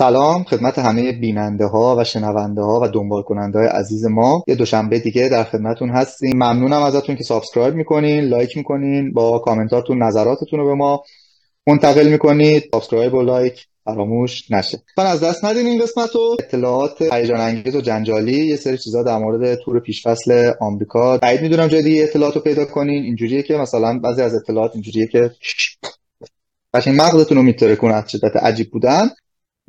سلام خدمت همه بیننده ها و شنونده ها و دنبال کننده های عزیز ما. یه دوشنبه دیگه در خدمتون هستیم. ممنونم ازتون که subscribe می‌کنین لایک می‌کنین با کامنتاتون نظراتتون رو به ما منتقل می‌کنید. subscribe و لایک فراموش نشه. من از دست ندین این قسمت رو اطلاعات هیجان انگیز و جنجالی یه سری چیزا در مورد تور پیشفصل آمریکا. بعید می‌دونم دیگه اطلاعات رو پیدا کنین. اینجوریه که مثلا بعضی از اطلاعات اینجوریه که قشنگ مغزتون رو می‌ترکونه از شدت عجیب بودن.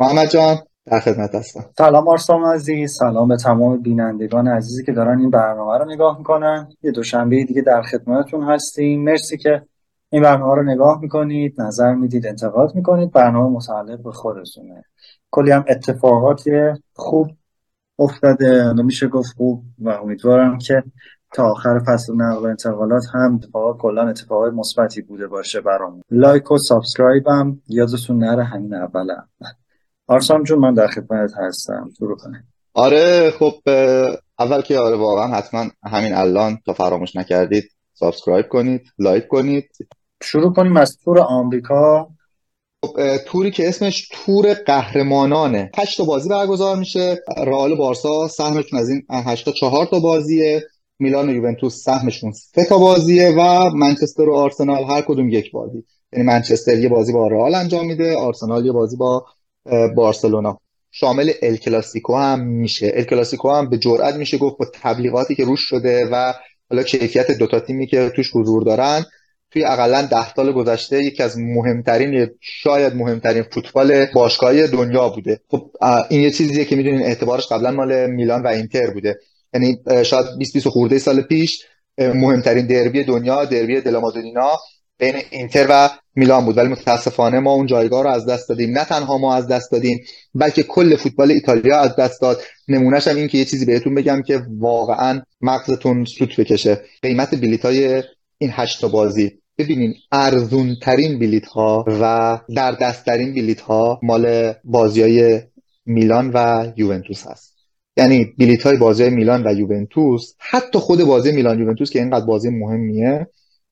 محمد جان در خدمت هستم. سلام آرسام عزیز سلام به تمام بینندگان عزیزی که دارن این برنامه رو نگاه می‌کنن. یه دوشنبه دیگه در خدمتتون هستیم. مرسی که این برنامه رو نگاه می‌کنید نظر می‌دید انتقاد می‌کنید. برنامه متعلق به خودتونه. کلی هم اتفاقات خوب افتاده میشه گفت خوب و امیدوارم که تا آخر فصل نقل و انتقالات هم اتفاقات کلا اتفاقات مثبتی بوده باشه برام لایک و subscribe هم یادتون نره همین اول. آرسام جون من در خدمت هستم. شروع کنیم. آره خب اول که آره واقعا حتما همین الان تا فراموش نکردید subscribe کنید لایک کنید. شروع کنیم از تور آمریکا. خب توری که اسمش تور قهرمانانه. هشت تا بازی برگزار میشه. رئال بارسا سهمشون از این هشت تا چهار تا بازیه. میلان و یوونتوس سهمشون سه تا بازیه و منچستر و آرسنال هر کدوم یک بازی. یعنی منچستر یه بازی با رئال انجام میده آرسنال یه بازی با بارسلونا. شامل ال کلاسیکو هم میشه. ال کلاسیکو هم به جرئت میشه گفت با تبلیغاتی که روش شده و حالا کیفیت دوتا تیمی که توش حضور دارن توی اقلا ده سال گذشته یکی از مهمترین شاید مهمترین فوتبال باشگاهی دنیا بوده. خب این یه چیزیه که می‌دونین اعتبارش قبلا مال میلان و اینتر بوده. یعنی شاید 20 20 خورده سال پیش مهمترین دربی دنیا دربی دلامادونینا بین اینتر و میلان بود. ولی متاسفانه ما اون جایگاه رو از دست دادیم. نه تنها ما از دست دادیم بلکه کل فوتبال ایتالیا از دست داد. نمونهش هم این که یه چیزی بهتون بگم که واقعا مغزتون سوت بکشه. قیمت بلیت های این هشت بازی. ببینین ارزون ترین بلیت ها و در دستترین بلیت ها مال بازی های میلان و یوونتوس هست. یعنی بلیت های بازی میلان و یوونتوس حتی خود بازی میلان یوونتوس که اینقدر بازی مهمیه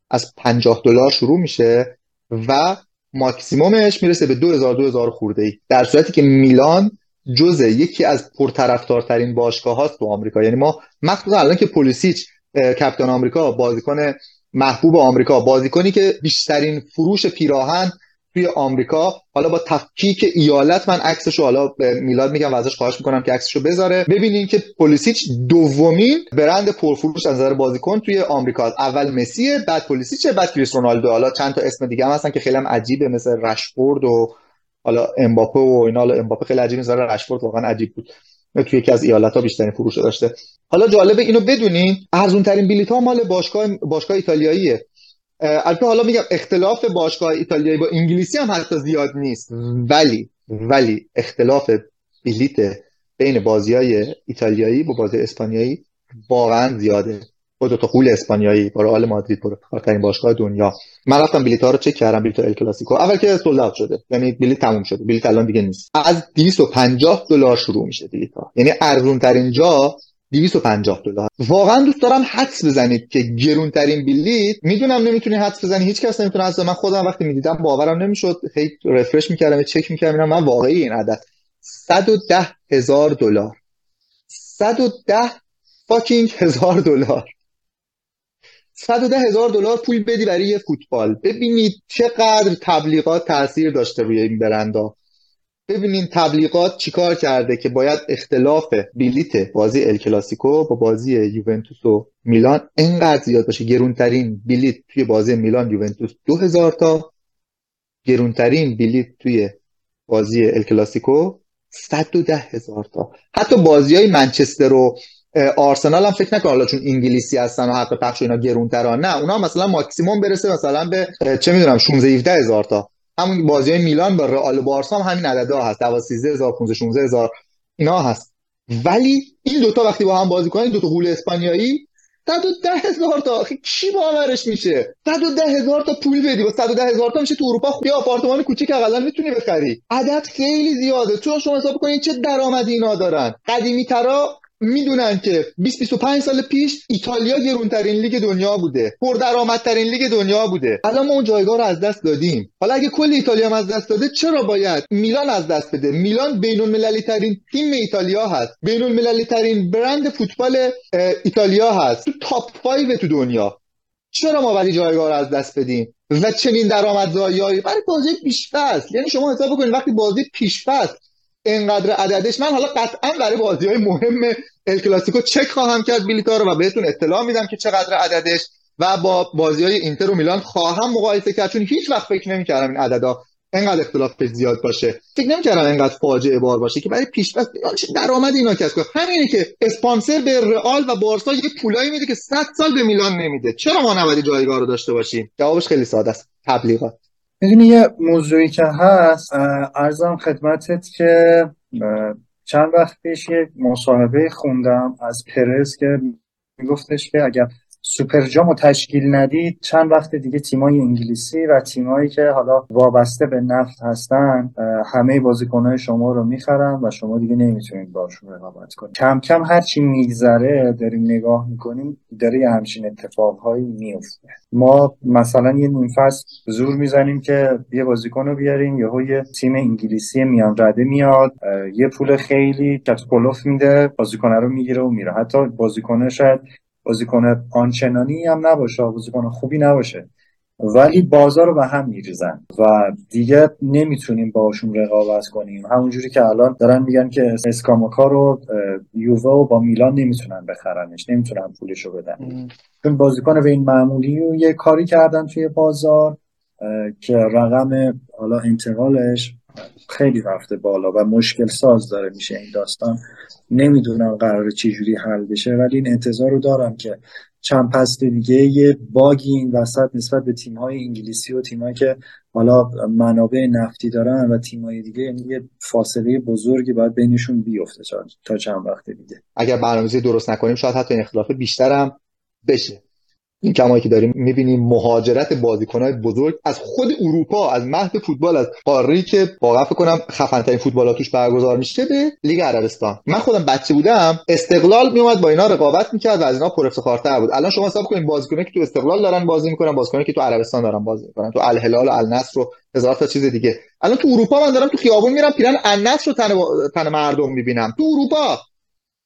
از 50 دلار شروع میشه و ماکسیمومش می‌رسه به 2000 2000 خورده ای در صورتی که میلان جزء یکی از پرطرفدارترین باشگاه هاست تو آمریکا. یعنی ما مخصوصا الان که پولیسیچ کپتان آمریکا بازیکن محبوب آمریکا بازیکنی که بیشترین فروش پیراهن توی آمریکا حالا با تفکیک ایالت من عکسش رو حالا به میلاد میگم و ازش خواهش می‌کنم که عکسش رو بذاره. ببینین که پولیسیچ دومین برند پرفروش از نظر بازیکن توی آمریکا اول مسیه بعد پولیسیچ بعد کریس رونالدو. حالا چند تا اسم دیگه هم هستن که خیلی هم عجیبه مثل رشفورد و حالا امباپه و اینا. حالا امباپه خیلی عجیب مثلا رشفورد واقعا عجیب بود. توی یکی از ایالت ها بیشترین فروش داشته. حالا جالبه اینو بدونین ارزون ترین بلیط ها مال باشگاه باشگاه ایتالیاییه. البته حالا میگم اختلاف باشگاه ایتالیایی با انگلیسی هم حتی زیاد نیست. ولی ولی اختلاف بلیت بین بازی های ایتالیایی با بازی اسپانیایی واقعا زیاده. با دو تا قول اسپانیایی با رئال مادرید برو آخرین باشگاه دنیا. من رفتم بلیط ها رو چک کردم بلیط ال کلاسیکو. اول که سولد شده. یعنی بلیط تموم شده. بلیط الان دیگه نیست. از 250 دلار شروع میشه بلیط ها یعنی ارزون ترین جا 250 دلار. واقعا دوست دارم حدس بزنید که گرون ترین بلیت. می‌دونم نمی‌تونی حدس بزنی هیچ کس نمی‌تونه حدس من خودم وقتی می‌دیدم باورم نمی‌شد. هی رفرش می‌کردم چک می‌کردم من واقعی این عدد. 110 هزار دلار. 110 فاکینگ هزار دلار. 110 هزار دلار پول بدی برای یه فوتبال. ببینید چقدر تبلیغات تاثیر داشته روی این برندا. ببینین تبلیغات چیکار کرده که باید اختلاف بلیت بازی ال کلاسیکو با بازی یوونتوس و میلان انقدر زیاد باشه. گرونترین بلیت توی بازی میلان یوونتوس 2000 تا. گرونترین بلیت توی بازی ال کلاسیکو 110 هزار تا. حتی بازی های منچستر و آرسنال هم فکر نکنم حالا چون انگلیسی هستن و حق پخش اینا گرونترا نه اونا مثلا ماکسیموم برسه مثلا به چه می‌دونم 16 17 هزار تا. همون بازی میلان با رئال بارسا هم همین عددها هست. 12 هزار 15 16 هزار اینا هست. ولی این دوتا وقتی با هم بازی کنن دو تا قول اسپانیایی 110 هزار تا. کی باورش میشه؟ 110 هزار تا پول بدی. با 110 هزار تا میشه تو اروپا خودی آپارتمان کوچیک اقلا می‌تونی بخری. عدد خیلی زیاده. تو شما حساب کنید چه درآمدی اینا دارن. قدیمی ترا می‌دونن که 20 25 سال پیش ایتالیا گرونترین لیگ دنیا بوده پردرآمدترین لیگ دنیا بوده. الان ما اون جایگاه رو از دست دادیم. حالا اگه کل ایتالیا هم از دست داده چرا باید میلان از دست بده؟ میلان بین المللی ترین تیم ایتالیا هست. بین المللی ترین برند فوتبال ایتالیا هست. تو تاپ 5 تو دنیا. چرا ما ولی جایگاه رو از دست بدیم؟ و چنین درآمدزاییایی برای بازی پیشفصل. یعنی شما حساب بکنید وقتی بازی پیشفصل انقدر عددش من حالا قطعا برای بازی های مهم الکلاسیکو چک خواهم کرد بلیتا رو و بهتون اطلاع میدم که چقدر عددش و با بازی های اینتر و میلان خواهم مقایسه کرد چون هیچ وقت فکر نمی‌کردم این عددا انقدر اختلاف زیاد باشه. فکر نمی‌کردم انقدر فاجعه بار باشه که برای پیشبرد درآمد اینا کسب کنه همینه که اسپانسر به رئال و بارسا یه پولایی میده که 100 سال به میلان نمیده. چرا ما نباید جایگاه رو داشته باشیم؟ جوابش خیلی ساده است. تبلیغات. می‌دونی یه موضوعی که هست ارزم خدمتت که چند وقت پیش یک مصاحبه خوندم از پرز که میگفتش که اگر سوپر جامو تشکیل ندید چند وقت دیگه تیمای انگلیسی و تیمایی که حالا وابسته به نفت هستن همه بازیکنهای شما رو می‌خرن و شما دیگه نمی‌تونید باشون رقابت کنید. کم کم هرچی میگذره داریم نگاه می‌کنیم داره همچین اتفاقهایی میفته ما مثلا یه نیم زور می‌زنیم که یه بازیکن رو بیاریم یهو یه تیم انگلیسی میان رده میاد یه پول خیلی کتکلوف میده بازیکن رو می‌گیره و میره. حتی بازیکن شاید بازیکن آنچنانی هم نباشه بازیکن خوبی نباشه. ولی بازار رو به هم میریزن و دیگه نمی‌تونیم باشون رقابت کنیم. همونجوری که الان دارن میگن که اسکاماکا رو یووه و با میلان نمی‌تونن بخرنش نمی‌تونن پولش رو بدن چون بازیکن به این معمولی و یه کاری کردن توی بازار که رقم حالا انتقالش خیلی رفته بالا و مشکل ساز داره میشه این داستان. نمی‌دونم قرار چجوری حل بشه ولی این انتظار رو دارم که چند پست دیگه یه باگی این وسط نسبت به تیم‌های انگلیسی و تیم‌هایی که حالا منابع نفتی دارن و تیم‌های دیگه یعنی یه فاصله بزرگی باید بینشون بیفته تا چند وقت دیگه. اگر برنامه‌ریزی درست نکنیم شاید حتی این اختلاف بیشتر هم بشه. این کمایی که داریم می‌بینیم مهاجرت بازیکنهای بزرگ از خود اروپا از مهد فوتبال از قاره که واقعا فکر کنم خفن ترین فوتبال توش برگزار میشه به لیگ عربستان. من خودم بچه بودم استقلال میومد با اینا رقابت می‌کرد و از اینا پر افتخارتر بود. الان شما حساب کنید بازیکنایی که تو استقلال دارن بازی می‌کنن بازیکنایی که تو عربستان دارن بازی می‌کنن. تو الهلال و النصر و هزار تا چیز دیگه. الان تو اروپا من دارم تو خیابون میرم پیرن النصر رو تن, تن مردم می‌بینم. تو اروپا.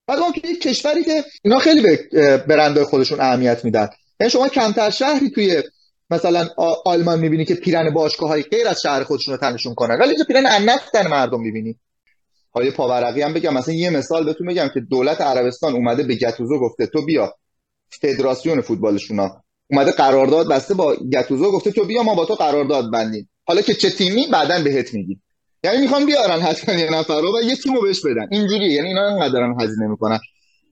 بعد اون که کشوری که اینا خیلی به برندهای خودشون اهمیت میدن. یعنی شما کمتر شهری توی مثلا آلمان می‌بینی که پیرن باشگاه های غیر از شهر خودشون رو تنشون کنن. ولی اینجا پیرن انف تن مردم می‌بینی. های پاورقی هم بگم مثلا یه مثال بهتون بگم که دولت عربستان اومده به گتوزو گفته تو بیا. فدراسیون فوتبالشون ها. اومده قرارداد بسته با گتوزو گفته تو بیا ما با تو قرارداد بندیم. حالا که چه تیمی بعدا بهت میگی. یعنی می‌خوان بیارن حتما یه نفر رو و یه تیمو بهش بدن. اینجوری یعنی اینا انقدرن هزینه می‌کنن.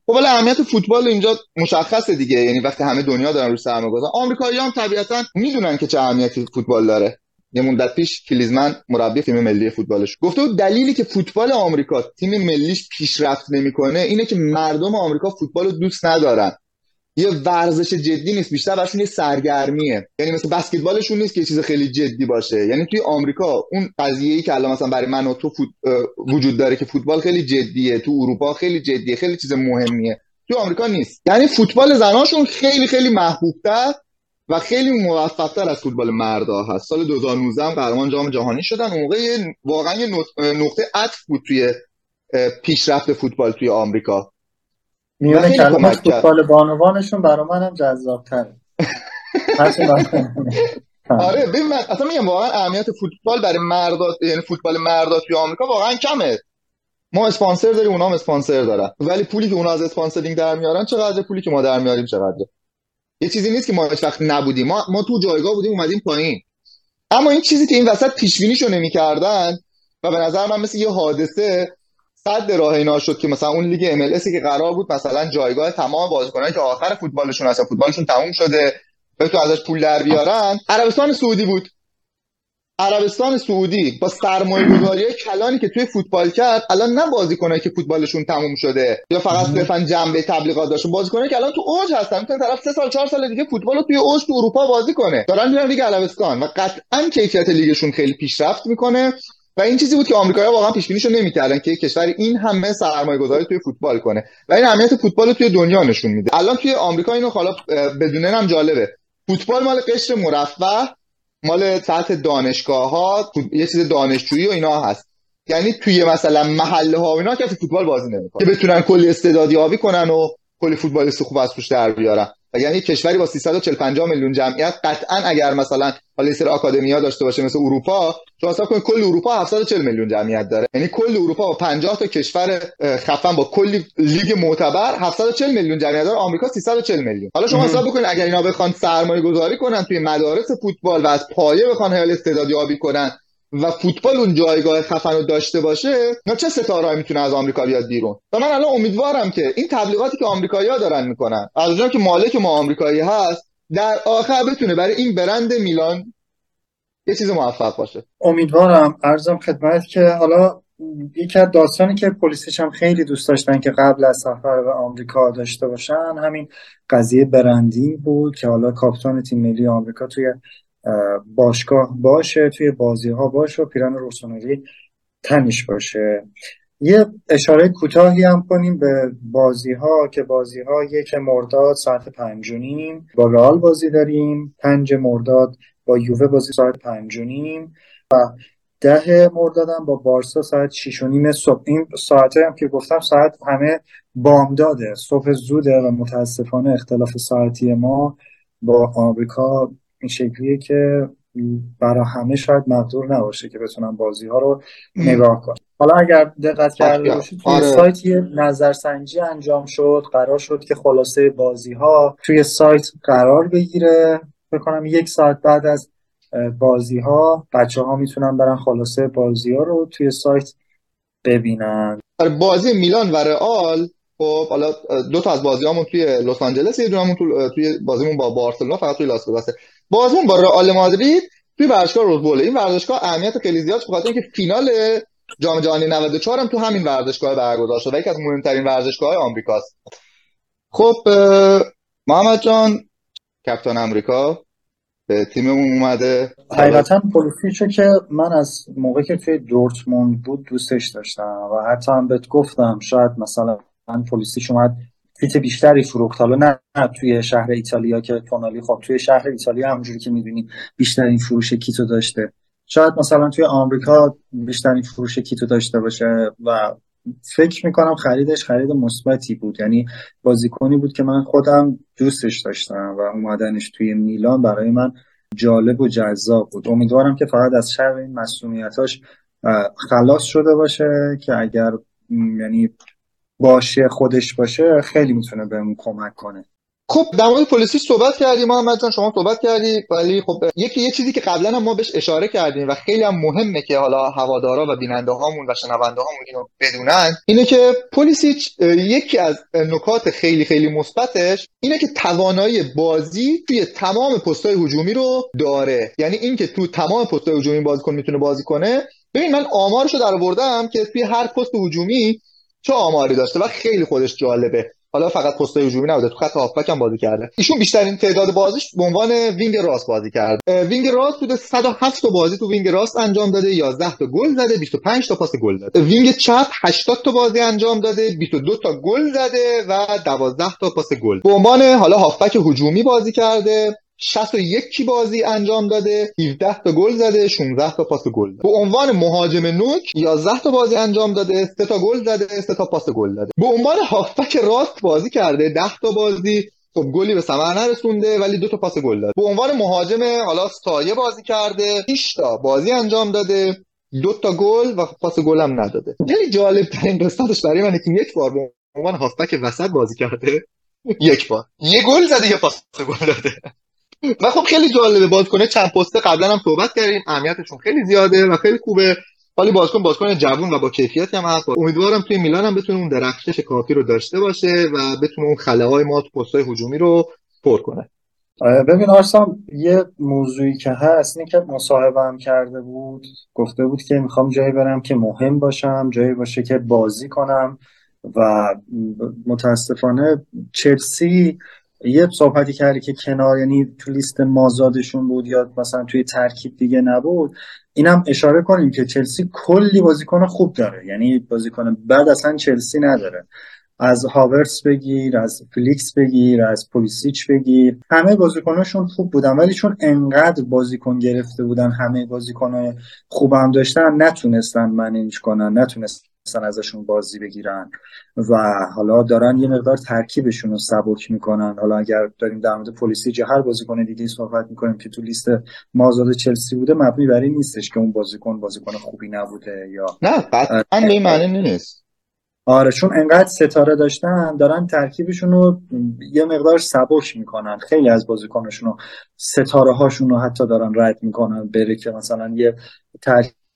خب ولی اهمیت فوتبال اینجا مشخصه دیگه. یعنی وقتی همه دنیا دارن رو سرمایه گذارن آمریکایی هم طبیعتا می‌دونن که چه اهمیتی فوتبال داره. یه مدت پیش کلیزمن مربی تیم ملی فوتبالش گفته بود دلیلی که فوتبال آمریکا تیم ملیش پیشرفت نمی‌کنه اینه که مردم آمریکا فوتبال رو دوست ندارن. یه ورزش جدی نیست بیشتر براشون یه سرگرمیه. یعنی مثل بسکتبالشون نیست که یه چیز خیلی جدی باشه. یعنی توی آمریکا اون قضیه که الان مثلا برای من و تو فوت... وجود داره که فوتبال خیلی جدیه تو اروپا خیلی جدیه خیلی چیز مهمیه. تو آمریکا نیست. یعنی فوتبال زناشون خیلی خیلی محبوبتر و خیلی موفقتر از فوتبال مردا هست. سال 2019 هم قهرمان جام جهانی شدن. اون موقع واقعا یه نقطه عطف بود توی پیشرفت فوتبال توی آمریکا. میونه کلمه فوتبال بانوانشون برا منم جذابتره. آره ببین من اصلا میگم واقعا اهمیت فوتبال برای مردا یعنی فوتبال مردا توی آمریکا واقعا کمه. ما اسپانسر داریم اونا هم اسپانسر دارن. ولی پولی که اونا از اسپانسرینگ در میارن چقدر پولی که ما در میاریم چقدر یه چیزی نیست که ما هیچ وقت نبودیم. ما ما تو جایگاه بودیم اومدیم پایین. اما این چیزی که این وسط پیش بینیشو نمی‌کردن و به نظر من مثل یه حادثه صد راه اینا شد که مثلا اون لیگ MLS که قرار بود مثلا جایگاه تمام بازیکنایی که آخر فوتبالشون هستن فوتبالشون تموم شده تو ازش پول در بیارن. عربستان سعودی بود. عربستان سعودی با سرمایه گذاری کلانی که توی فوتبال کرد الان نه بازیکنایی که فوتبالشون تموم شده یا فقط صرفا جنبه تبلیغات داشتن. بازیکنایی که الان تو اوج هستن می‌تونن طرف سه سال چهار سال دیگه فوتبال رو توی اوج تو اروپا بازی کنه. دارن میرن لیگ عربستان و قطعا کیفیت لیگشون خیلی پیشرفت می‌کنه. و این چیزی بود که آمریکایی‌ها واقعا پیش بینیشو نمی‌کردن که کشور این همه سرمایه گذاری توی فوتبال کنه. و این اهمیت فوتبال رو توی دنیا نشون میده. الان توی آمریکا اینو حالا بدونه هم جالبه. فوتبال مال قشر مرفه مال سطح دانشگاه ها یه چیز دانشجویی و اینا هست. یعنی توی مثلا محله ها و اینا کسی فوتبال بازی نمی‌کنه. که بتونن کلی استعدادی آبی کنن و کلی فوتبالیست خوب از توش در بیارن. و یعنی کشوری با 340 50 میلیون جمعیت قطعا اگر مثلا حالا سر آکادمیا داشته باشه مثل اروپا شما حساب کنید کل اروپا 740 میلیون جمعیت داره. یعنی کل اروپا با 50 تا کشور خفن با کلی لیگ معتبر 740 میلیون جمعیت داره. آمریکا 340 میلیون. حالا شما حساب بکنید اگر اینا بخوان سرمایه گذاری کنن توی مدارس فوتبال و از پایه بخوان استعدادی آبی کنن و فوتبال اون جایگاه خفن رو داشته باشه نه چه ستاره می‌تونه از آمریکا بیاد بیرون؟ و من الان امیدوارم که این تبلیغاتی که آمریکایی‌ها دارن می‌کنن از اونجا که مالک ما آمریکایی هست در آخر بتونه برای این برند میلان یه چیز موفق باشه. امیدوارم. ارزم خدمت که حالا یکی از داستانی که پلیسش هم خیلی دوست داشتن که قبل از سفر به آمریکا داشته باشن همین قضیه برندینگ بود که حالا کاپیتان تیم ملی آمریکا توی باشگاه باشه توی بازی ها باشه و پیرن روسونری تنش باشه. یه اشاره کوتاهی هم کنیم به بازی ها که بازی ها یک مرداد ساعت پنج نیم با رال بازی داریم پنج مرداد با یووه بازی ساعت پنج نیم و ده مردادم با بارسا ساعت شیش و نیم صبح. این ساعته هم که گفتم ساعت همه بامداده صبح زوده و متاسفانه اختلاف ساعتی ما با آمریکا این شکلیه که برای همه شاید مقدور نباشه که بتونن بازی ها رو نگاه کنن. حالا اگر دقت کرده باشید توی آره. سایت یه نظرسنجی انجام شد قرار شد که خلاصه بازی ها توی سایت قرار بگیره. بکنم یک ساعت بعد از بازی ها بچه ها می‌تونن برن خلاصه بازی ها رو توی سایت ببینن. آره، بازی میلان و رئال خب حالا دو تا از بازیامون توی لس آنجلس یه دونمون توی بازیمون با بارسلونا فقط توی لاس وگاسه بازمون با رئال مادرید توی ورزشگاه روزبوله این ورزشگاه اهمیت خیلی زیاد بخاطر اینکه فینال جام جهانی 94 هم تو همین ورزشگاه برگزار شده یکی از مهمترین ورزشگاه آمریکاست. خب محمد جان کپتان امریکا به تیممون اومده. حقیقتا پولیسیچو که من از موقعی که توی دورتموند بود دوستش داشتم و حتی هم بهت گفتم شاید مثلا پلیسیش اومد فیت بیشتری فروخت. حالا نه, توی شهر ایتالیا که تونالی خب توی شهر ایتالیا همونجوری که می‌دونی بیشترین فروش کیتو داشته. شاید مثلا توی آمریکا بیشترین فروش کیتو داشته باشه و فکر می‌کنم خریدش خرید مثبتی بود. یعنی بازیکنی بود که من خودم دوستش داشتم و اومدنش توی میلان برای من جالب و جذاب بود. امیدوارم که فقط از شر این مسئولیتاش خلاص شده باشه که اگر یعنی باشه خودش باشه خیلی می‌تونه بهمون کمک کنه. خب در مورد پلیسی صحبت کردیم. محمد جان شما صحبت کردی. ولی خب یکی یه چیزی که قبلا هم ما بهش اشاره کردیم و خیلی هم مهمه که حالا هوادارا و بیننده هامون و شنونده هامون اینو بدونن اینه که پلیسیچ یکی از نکات خیلی خیلی مثبتش اینه که توانایی بازی توی تمام پست‌های هجومی رو داره. یعنی اینکه تو تمام پست‌های هجومی بازیکن می‌تونه بازی کنه. ببین من آمارشو در آوردم که توی هر پست هجومی چه آماری داشته و خیلی خودش جالبه. حالا فقط پست هجومی نبوده تو خط هافبک هم بازی کرده. ایشون بیشترین تعداد بازیش به عنوان wing راست بازی کرده wing راست بوده 107 تا بازی تو wing راست انجام داده 11 تا گل زده 25 تا پاس گل داده wing چپ 80 تا بازی انجام داده 22 تا گل زده و 12 تا پاس گل. به عنوان حالا هافبک هجومی بازی کرده. 61 بازی انجام داده 17 تا گل زده 16 تا پاس گل داده به عنوان مهاجم نوک 11 تا بازی انجام داده 3 تا گل زده 3 تا پاس گل داده به عنوان هافبک راست بازی کرده 10 تا بازی. خب گلی به ثمر نرسونده ولی دو تا پاس گل داده. به عنوان مهاجم حالا سایه بازی کرده 6 تا بازی انجام داده دو تا گل و پاس گل هم نداده. خیلی جالب ترین قسمتش برای منه که یک بار به عنوان هافبک وسط بازی کرده یک بار. یه گل زده یه پاس گل داده. و خب خیلی جالبه. بازیکن چند پسته قبلا هم صحبت کردیم. اهمیتشون خیلی زیاده و خیلی خوبه. حالی بازیکن بازیکن جوون و با کیفیتی هم هست. امیدوارم توی میلان هم بتونه اون درخشش کافی رو داشته باشه و بتونه اون خله های ما تو پستای هجومی رو پر کنه. ببین آرسام یه موضوعی که هست اینه که مصاحبه هم کرده بود. گفته بود که می‌خوام جایی برم که مهم باشم جایی باشه که بازی کنم و متاسفانه چلسی یه صحبتی کردی که کنار یعنی تو لیست مازادشون بود یا مثلا توی ترکیب دیگه نبود اینم اشاره کنیم که چلسی کلی بازیکن خوب داره. یعنی بازیکن بعد اصلا چلسی نداره. از هاورس بگیر از فلیکس بگیر از پولیسیچ بگیر. همه بازیکناشون خوب بودن ولی چون انقدر بازیکن گرفته بودن همه بازیکن خوبم داشتن نتونستن منیج کنن نتونستن ازشون بازی بگیرن و حالا دارن یه مقدار ترکیبشون رو سبک می‌کنن. حالا اگر داریم در مورد پلیسی هر بازیکن دیگه صحبت می‌کنیم که تو لیست مازاد چلسی بوده مبنی بر این نیستش که اون بازیکن بازیکن خوبی نبوده یا نه قطعا به معنی نیست. آره چون انقدر ستاره داشتن دارن ترکیبشون رو یه مقدار سبک می‌کنن. خیلی از بازیکنشون رو ستاره هاشون رو حتی دارن رد می‌کنن. بره که مثلا یه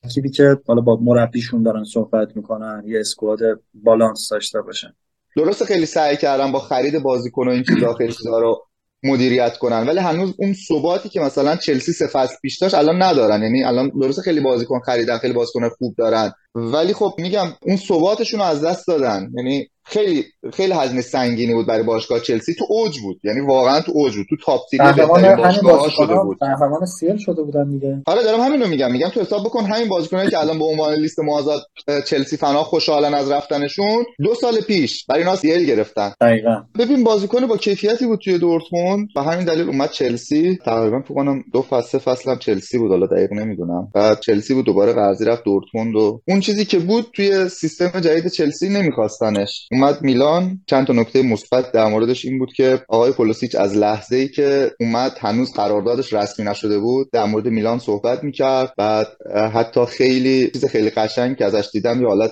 ترکیبی که حالا با مربیشون دارن صحبت می‌کنن یه اسکواد بالانس داشته باشن. درسته خیلی سعی کردم با خرید بازیکن و این چیزا خیلی رو مدیریت کنن ولی هنوز اون ثباتی که مثلا چلسی سه فصل پیش داشت الان ندارن. یعنی الان درسته خیلی بازیکن خریدن خیلی بازیکن خوب دارن. ولی خب میگم اون ثباتشون رو از دست دادن. یعنی خیلی خیلی هزینه سنگینی بود برای باشگاه چلسی. تو اوج بود. یعنی واقعا تو اوج بود. تو تاپ تیری بهترین باشگاه شده بود. قهرمان سیل شده بودن دیگه. آره دارم همین رو میگم. میگم تو حساب بکن همین بازیکنایی که الان به عنوان لیست موازات چلسی فنا خوشحالن از رفتنشون دو سال پیش برای اینا سیل گرفتن. دقیقاً. ببین بازیکن با کیفیتی بود توی دورتموند. و همین دلیل اومد چلسی. تقریبا فکر کنم دو فصل فصل هم چلسی بود. حالا دقیق نمی‌دونم. بعد چلسی بود دوباره قرضی رفت دورتموند و اون چیزی که بود توی سیستم جدید چلسی نمیخواستنش. اومد میلان. چند تا نکته مثبت در موردش این بود که آقای پولوسیچ از لحظه ای که اومد هنوز قراردادش رسمی نشده بود در مورد میلان صحبت می‌کرد. بعد حتی خیلی چیز خیلی قشنگ که ازش دیدم یه حالت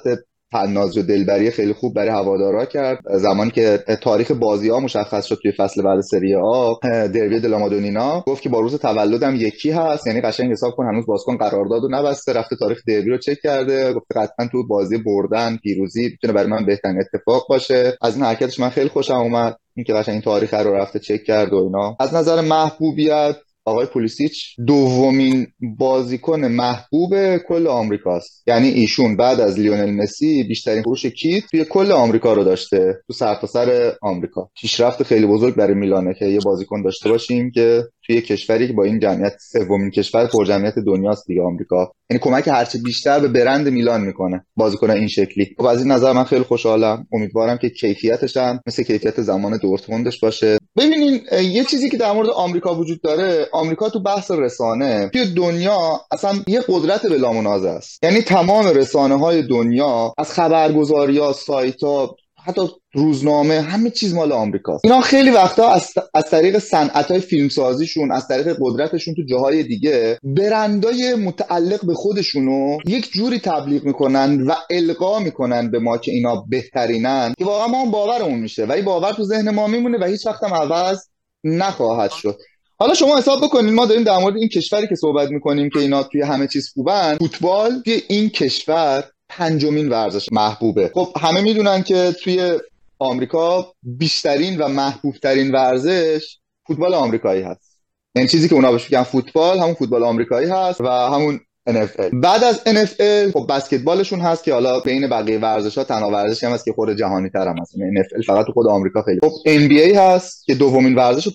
تناز و دلبری خیلی خوب برای هوادارا کرد. زمانی که تاریخ بازی ها مشخص شد توی فصل بعد سری آ دربی دلامادونینا گفت که با روز تولدم یکی هست. یعنی قشنگ حساب کن هنوز بازیکن قرارداد و نبسته رفته تاریخ دربی رو چک کرده. گفته قطعا تو بازی بردن پیروزی می‌تونه برای من بهترین اتفاق باشه. از این حرکتش من خیلی خوشم اومد. اینکه قشنگ این تاریخ رو رفته چک کرد و اینا. از نظر محبوبیت آقای پولیسیچ دومین بازیکن محبوب کل آمریکاست یعنی ایشون بعد از لیونل مسی بیشترین فروش کیت توی کل آمریکا رو داشته تو سرتاسر سر آمریکا. پیشرفت خیلی بزرگ برای میلانه که یه بازیکن داشته باشیم که توی کشوری که با این جمعیت سومین کشور پرجمعیت دنیاست دیگه آمریکا. یعنی کمک هرچه بیشتر به برند میلان می‌کنه بازیکن این شکلی. خب از این نظر من خیلی خوشحالم. امیدوارم که کیفیتش هم مثل کیفیت زمان دورتموندش باشه. ببینین یه چیزی که در مورد آمریکا وجود داره آمریکا تو بحث رسانه توی دنیا اصلا یه قدرت بلامنازه است. یعنی تمام رسانه های دنیا از خبرگزاری ها سایت ها حتی روزنامه همه چیز مال آمریکاست. اینا خیلی وقتا از, از طریق صنعت های فیلمسازیشون از طریق قدرتشون تو جاهای دیگه برندای متعلق به خودشونو یک جوری تبلیغ می‌کنن و القا می‌کنن به ما که اینا بهترینن که واقعا ما هم باورمون میشه. ولی باور تو ذهن ما میمونه و هیچ وقت عوض نخواهد شد. حالا شما حساب بکنید ما داریم در مورد این کشوری که صحبت می‌کنیم که اینا توی همه چیز خوبن فوتبال توی این کشور پنجمین ورزش محبوبه. خب همه می‌دونن که توی آمریکا بیشترین و محبوبترین ورزش فوتبال آمریکایی هست. یعنی چیزی که اونا بهش میگن فوتبال همون فوتبال آمریکایی هست و همون NFL بعد از NFL خب بسکتبالشون هست که حالا بین بقیه ورزش ها تنها ورزشی هم هست که خود جهانی تر هم هست. یعنی NFL فقط تو خود آمریکا خیلی. خب NBA هست که دومین ورزش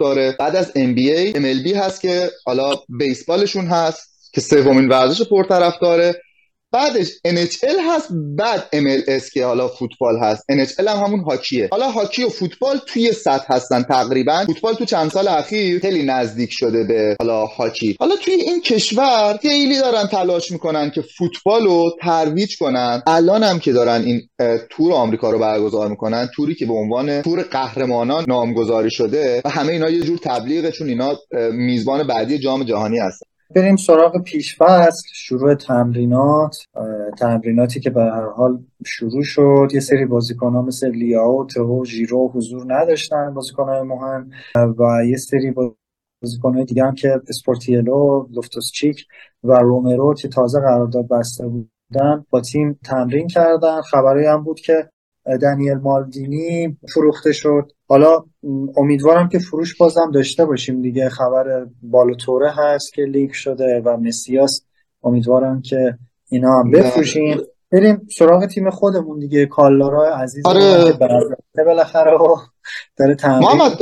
داره بعد از NBA MLB هست که حالا بیسبالشون هست که سومین ورزش داره بعدش NHL هست بعد MLS که حالا فوتبال هست. NHL هم همون هاکیه. حالا هاکی و فوتبال توی سطح هستن تقریبا. فوتبال تو چند سال اخیر خیلی نزدیک شده به حالا هاکی. حالا توی این کشور خیلی دارن تلاش می‌کنن که فوتبال رو ترویج کنن. الان هم که دارن این تور آمریکا رو برگزار می‌کنن توری که به عنوان تور قهرمانان نامگذاری شده و همه اینا یه جور تبلیغه چون اینا میزبان بعدی جام جهانی هستن. بریم سراغ پیشفصل شروع تمرینات. تمریناتی که به هر حال شروع شد. یه سری بازیکن ها مثل لیاو تهو ژیرو حضور نداشتن بازیکن های مهم. و یه سری بازیکن های دیگه هم که اسپورتیلو لوفتوس چیک و رومرو که تازه قرارداد بسته بودن با تیم تمرین کردن. خبری هم بود که دنیل مالدینی فروخته شد. حالا امیدوارم که فروش بازم داشته باشیم دیگه. خبر بالوتوره هست که لیک شده و مسیاس امیدوارم که اینا هم بفروشیم. بریم سراغ تیم خودمون دیگه. کالارا عزیز آره. بالاخره داره تمرین محمد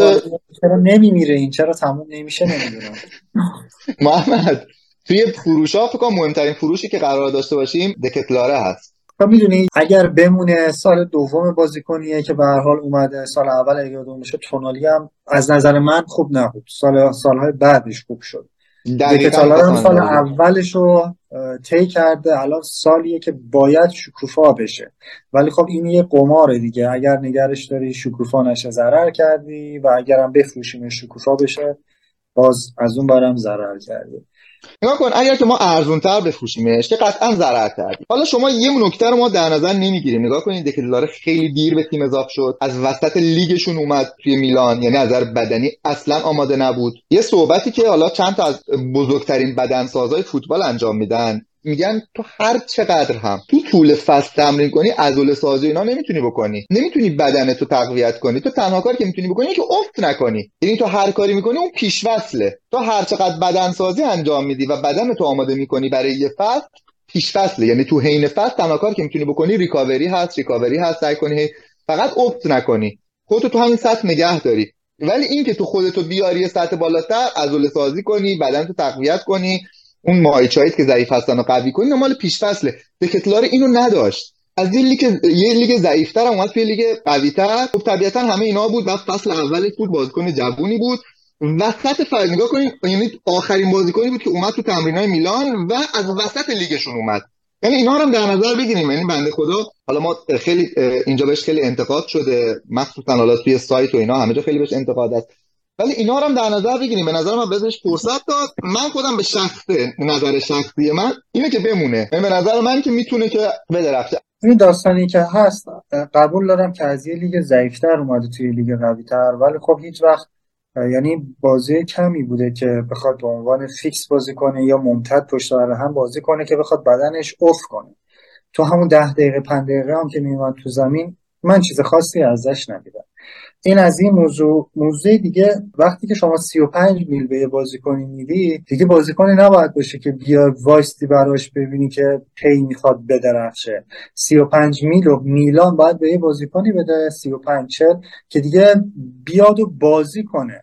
چرا نمیمیره این؟ چرا تموم نمیشه؟ نمی‌دونم. محمد توی فروش ها فکر مهمترین فروشی که قرار داشته باشیم دکتلاره هست. خب می‌دونی اگر بمونه سال دوم بازیکنیه که به هر حال اومده سال اول اگه یادم باشه تونالی هم از نظر من خوب نبود. سال سالهای بعدش خوب شد. هم سال اولش رو طی کرده. الان سالیه که باید شکوفا بشه. ولی خب این یه قماره دیگه. اگر نگرش داری شکوفا نشه ضرر کردی و اگرم بفروشیم شکوفا بشه باز از اون برم ضرر کردی. نگاه کن اگر که ما ارزون تر بفروشیمش که قطعا ضرر کردیم. حالا شما یه نکته رو ما در نظر نمی‌گیریم. نگاه کنید دکلاره خیلی دیر به تیم اضافه شد. از وسط لیگشون اومد توی میلان یعنی نظر بدنی اصلا آماده نبود. یه صحبتی که حالا چند تا از بزرگترین بدنسازهای فوتبال انجام میدن. میگن تو هر چقدر هم تو طول فصل تمرین کنی عضله سازی اینا نمی‌تونی بکنی. نمی‌تونی بدن تو تقویت کنی. تو تنها کاری که می‌تونی بکنی که افت نکنی. یعنی تو هر کاری می‌کنی اون پیش وصله تو هر چقدر بدن سازی انجام میدی و بدن تو آماده می‌کنی برای یه فصل پیش فصله یعنی تو حین فصل تنها کاری که می‌تونی بکنی ریکاوری هست ریکاوری هست سعی کنی فقط افت نکنی. خودتو تو همین سطح نگه داری. ولی اینکه تو خودتو بیاری سطح بالاتر عضله سازی کنی بدن تو تقویت کنی اون مایچایی که ضعیف هستن و قوی کنین مال پیش فصله دکتلار اینو نداشت. از یه لیگ یه لیگ ضعیفتر اومد توی لیگ قویتر. خب طبیعتا همه اینا بود و فصل اولش بود بازیکن جوونی بود. وسط فصل نگاه کنید یعنی آخرین بازیکنی بود که اومد تو تمرینای میلان و از وسط لیگشون اومد. یعنی اینا رو هم در نظر بگیریم. یعنی بنده خدا حالا ما خیلی اینجا بهش خیلی انتقاد شده. مخصوصا حالا توی سایت و اینا همه جا خیلی بهش انتقاد است ولی اینا رو هم در نظر بگیریم. به نظر من بذارنش فرصت داد. من خودم به شخص نظر شخصی من اینه که بمونه. یعنی به نظر من که می‌تونه که بدرخشه این داستانی که هست قبول دارم که از یه لیگ ضعیفتر اومده توی لیگ قویتر ولی خب هیچ وقت یعنی بازی کمی بوده که بخواد به عنوان fix بازی کنه یا ممتد پشت هم بازی کنه که بخواد بدنش افت کنه. تو همون ده دقیقه پنج دقیقه هم که میومد تو زمین من چیز خاصی ازش ندیدم. این از این موضوع موضوع دیگه وقتی که شما 35 میل به یه بازیکنی میدی دیگه بازیکنی نباید باشه که بیا وایستی براش ببینی که پی می‌خواد بدرخشه. 35 میل و میلان باید به یه بازیکنی بده 35 چل که دیگه بیاد و بازی کنه.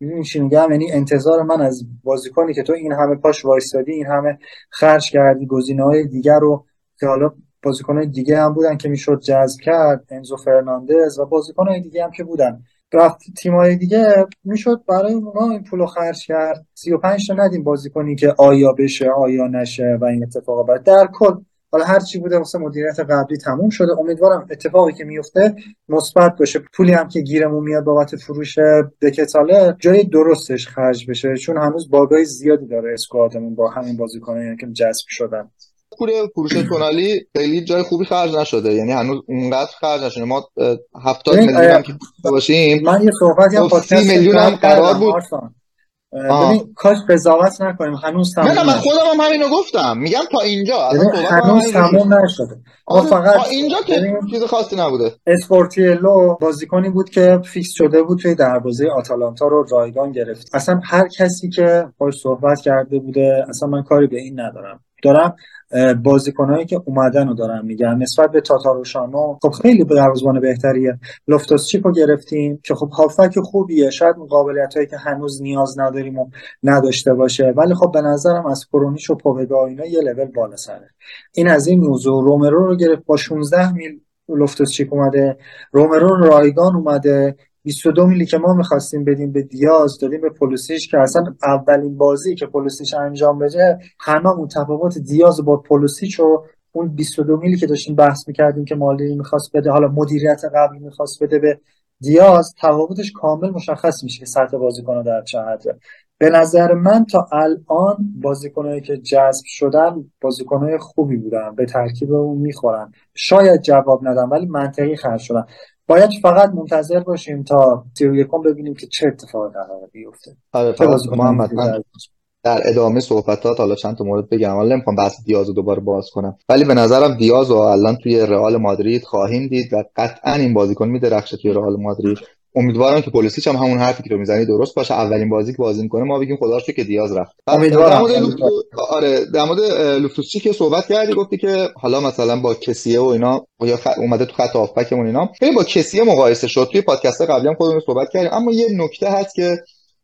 می‌دونی چی میگم؟ یعنی انتظار من از بازیکنی که تو این همه پاش وایستادی این همه خرج کردی گزینه های دیگر رو که حالا بازیکنهای دیگه هم بودن که می‌شد جذب کرد انزو فرناندز و بازیکنهای دیگه هم که بودن. رفت تیمای دیگه می‌شد برای اونا این پولو خرج کرد. 35 تا ندیم بازیکنی که آیا بشه آیا نشه و این اتفاق بعد در کل حالا هر چی بوده واسه مدیریت قبلی تموم شده. امیدوارم اتفاقی که میفته مثبت باشه. پولی هم که گیرمون میاد بابت فروش دکتاله جای درستش خرج بشه. چون هنوز باگای زیادی داره اسکوادمون با همین بازیکنایی که جذب شدن. پول فروش تونالی خیلی جای خوبی خرج نشده. یعنی هنوز اونقدر خرج نشده. ما 70 میلیون هم که باشیم. من یه صحبتی هم 30 میلیون هم قرار بود. ببین کاش قضاوت نکنیم. هنوز تموم نه من خودم هم همینو گفتم. میگم تا اینجا. هنوز تموم نشده. ما فقط تا اینجا که چیز خاصی نبوده. اسپورتیلو بازیکنی بود که fix شده بود توی دروازه آتالانتا رو رایگان گرفت. اصلا هر کسی که باش صحبت کرده بوده اصلا من کاری به این ندارم. دارم بازیکنهایی که اومدن رو دارم میگم. نسبت به تاتاروشانو خب خیلی به دروازه‌بان بهتریه. لوفتوس چیپ رو گرفتیم که خب هافک خوبیه. شاید مقابلیت هایی که هنوز نیاز نداریم و نداشته باشه. ولی خب به نظرم از کرونیش و پوگبا اینا یه لول بالا سره. این از این موضوع. رومرو رو گرفت با 16 میل لوفتوس چیپ اومده. رومرو رایگان اومده. 22 میلی که ما می‌خواستیم بدیم به دیاز دادیم به پولوسیش که اصلا اولین بازی که پولوسیش انجام بده هممون تفاوت دیاز با پولوسیچ و اون 22 میلی که داشتیم بحث می‌کردیم که مالی می‌خواست بده حالا مدیریت قبلی می‌خواست بده به دیاز تفاوتش کامل مشخص میشه که سطح بازیکن در چه به نظر من تا الان بازیکنهایی که جذب شدن بازیکنهای خوبی بودن به ترکیب اون می‌خورن. شاید جواب ندن ولی منطقی خرج شدن. باید فقط منتظر باشیم تا سی یکم ببینیم که چه اتفاقی قراره بیفته. آره محمد من در ادامه صحبتات حالا چند تا مورد بگم. حالا نمی‌خوام بحث دیاز رو دوباره باز کنم. ولی به نظرم دیاز رو الان توی رئال مادرید خواهیم دید و قطعا این بازیکن میدرخشه توی رئال مادرید. امیدوارم که پلیسیچ هم همون حرفی که تو می‌زنی درست باشه. اولین بازی که بازی می‌کنه ما بگیم خدا که دیاز رفت. امیدوارم. آره در مورد لوفتوسچی که صحبت کردی گفتی که حالا مثلا با کسیه و اینا یا خ... اومده تو خط هافبکمون اینا. خیلی با کسیه مقایسه شد. توی پادکست قبلی هم خودمون صحبت کردیم. اما یه نکته هست که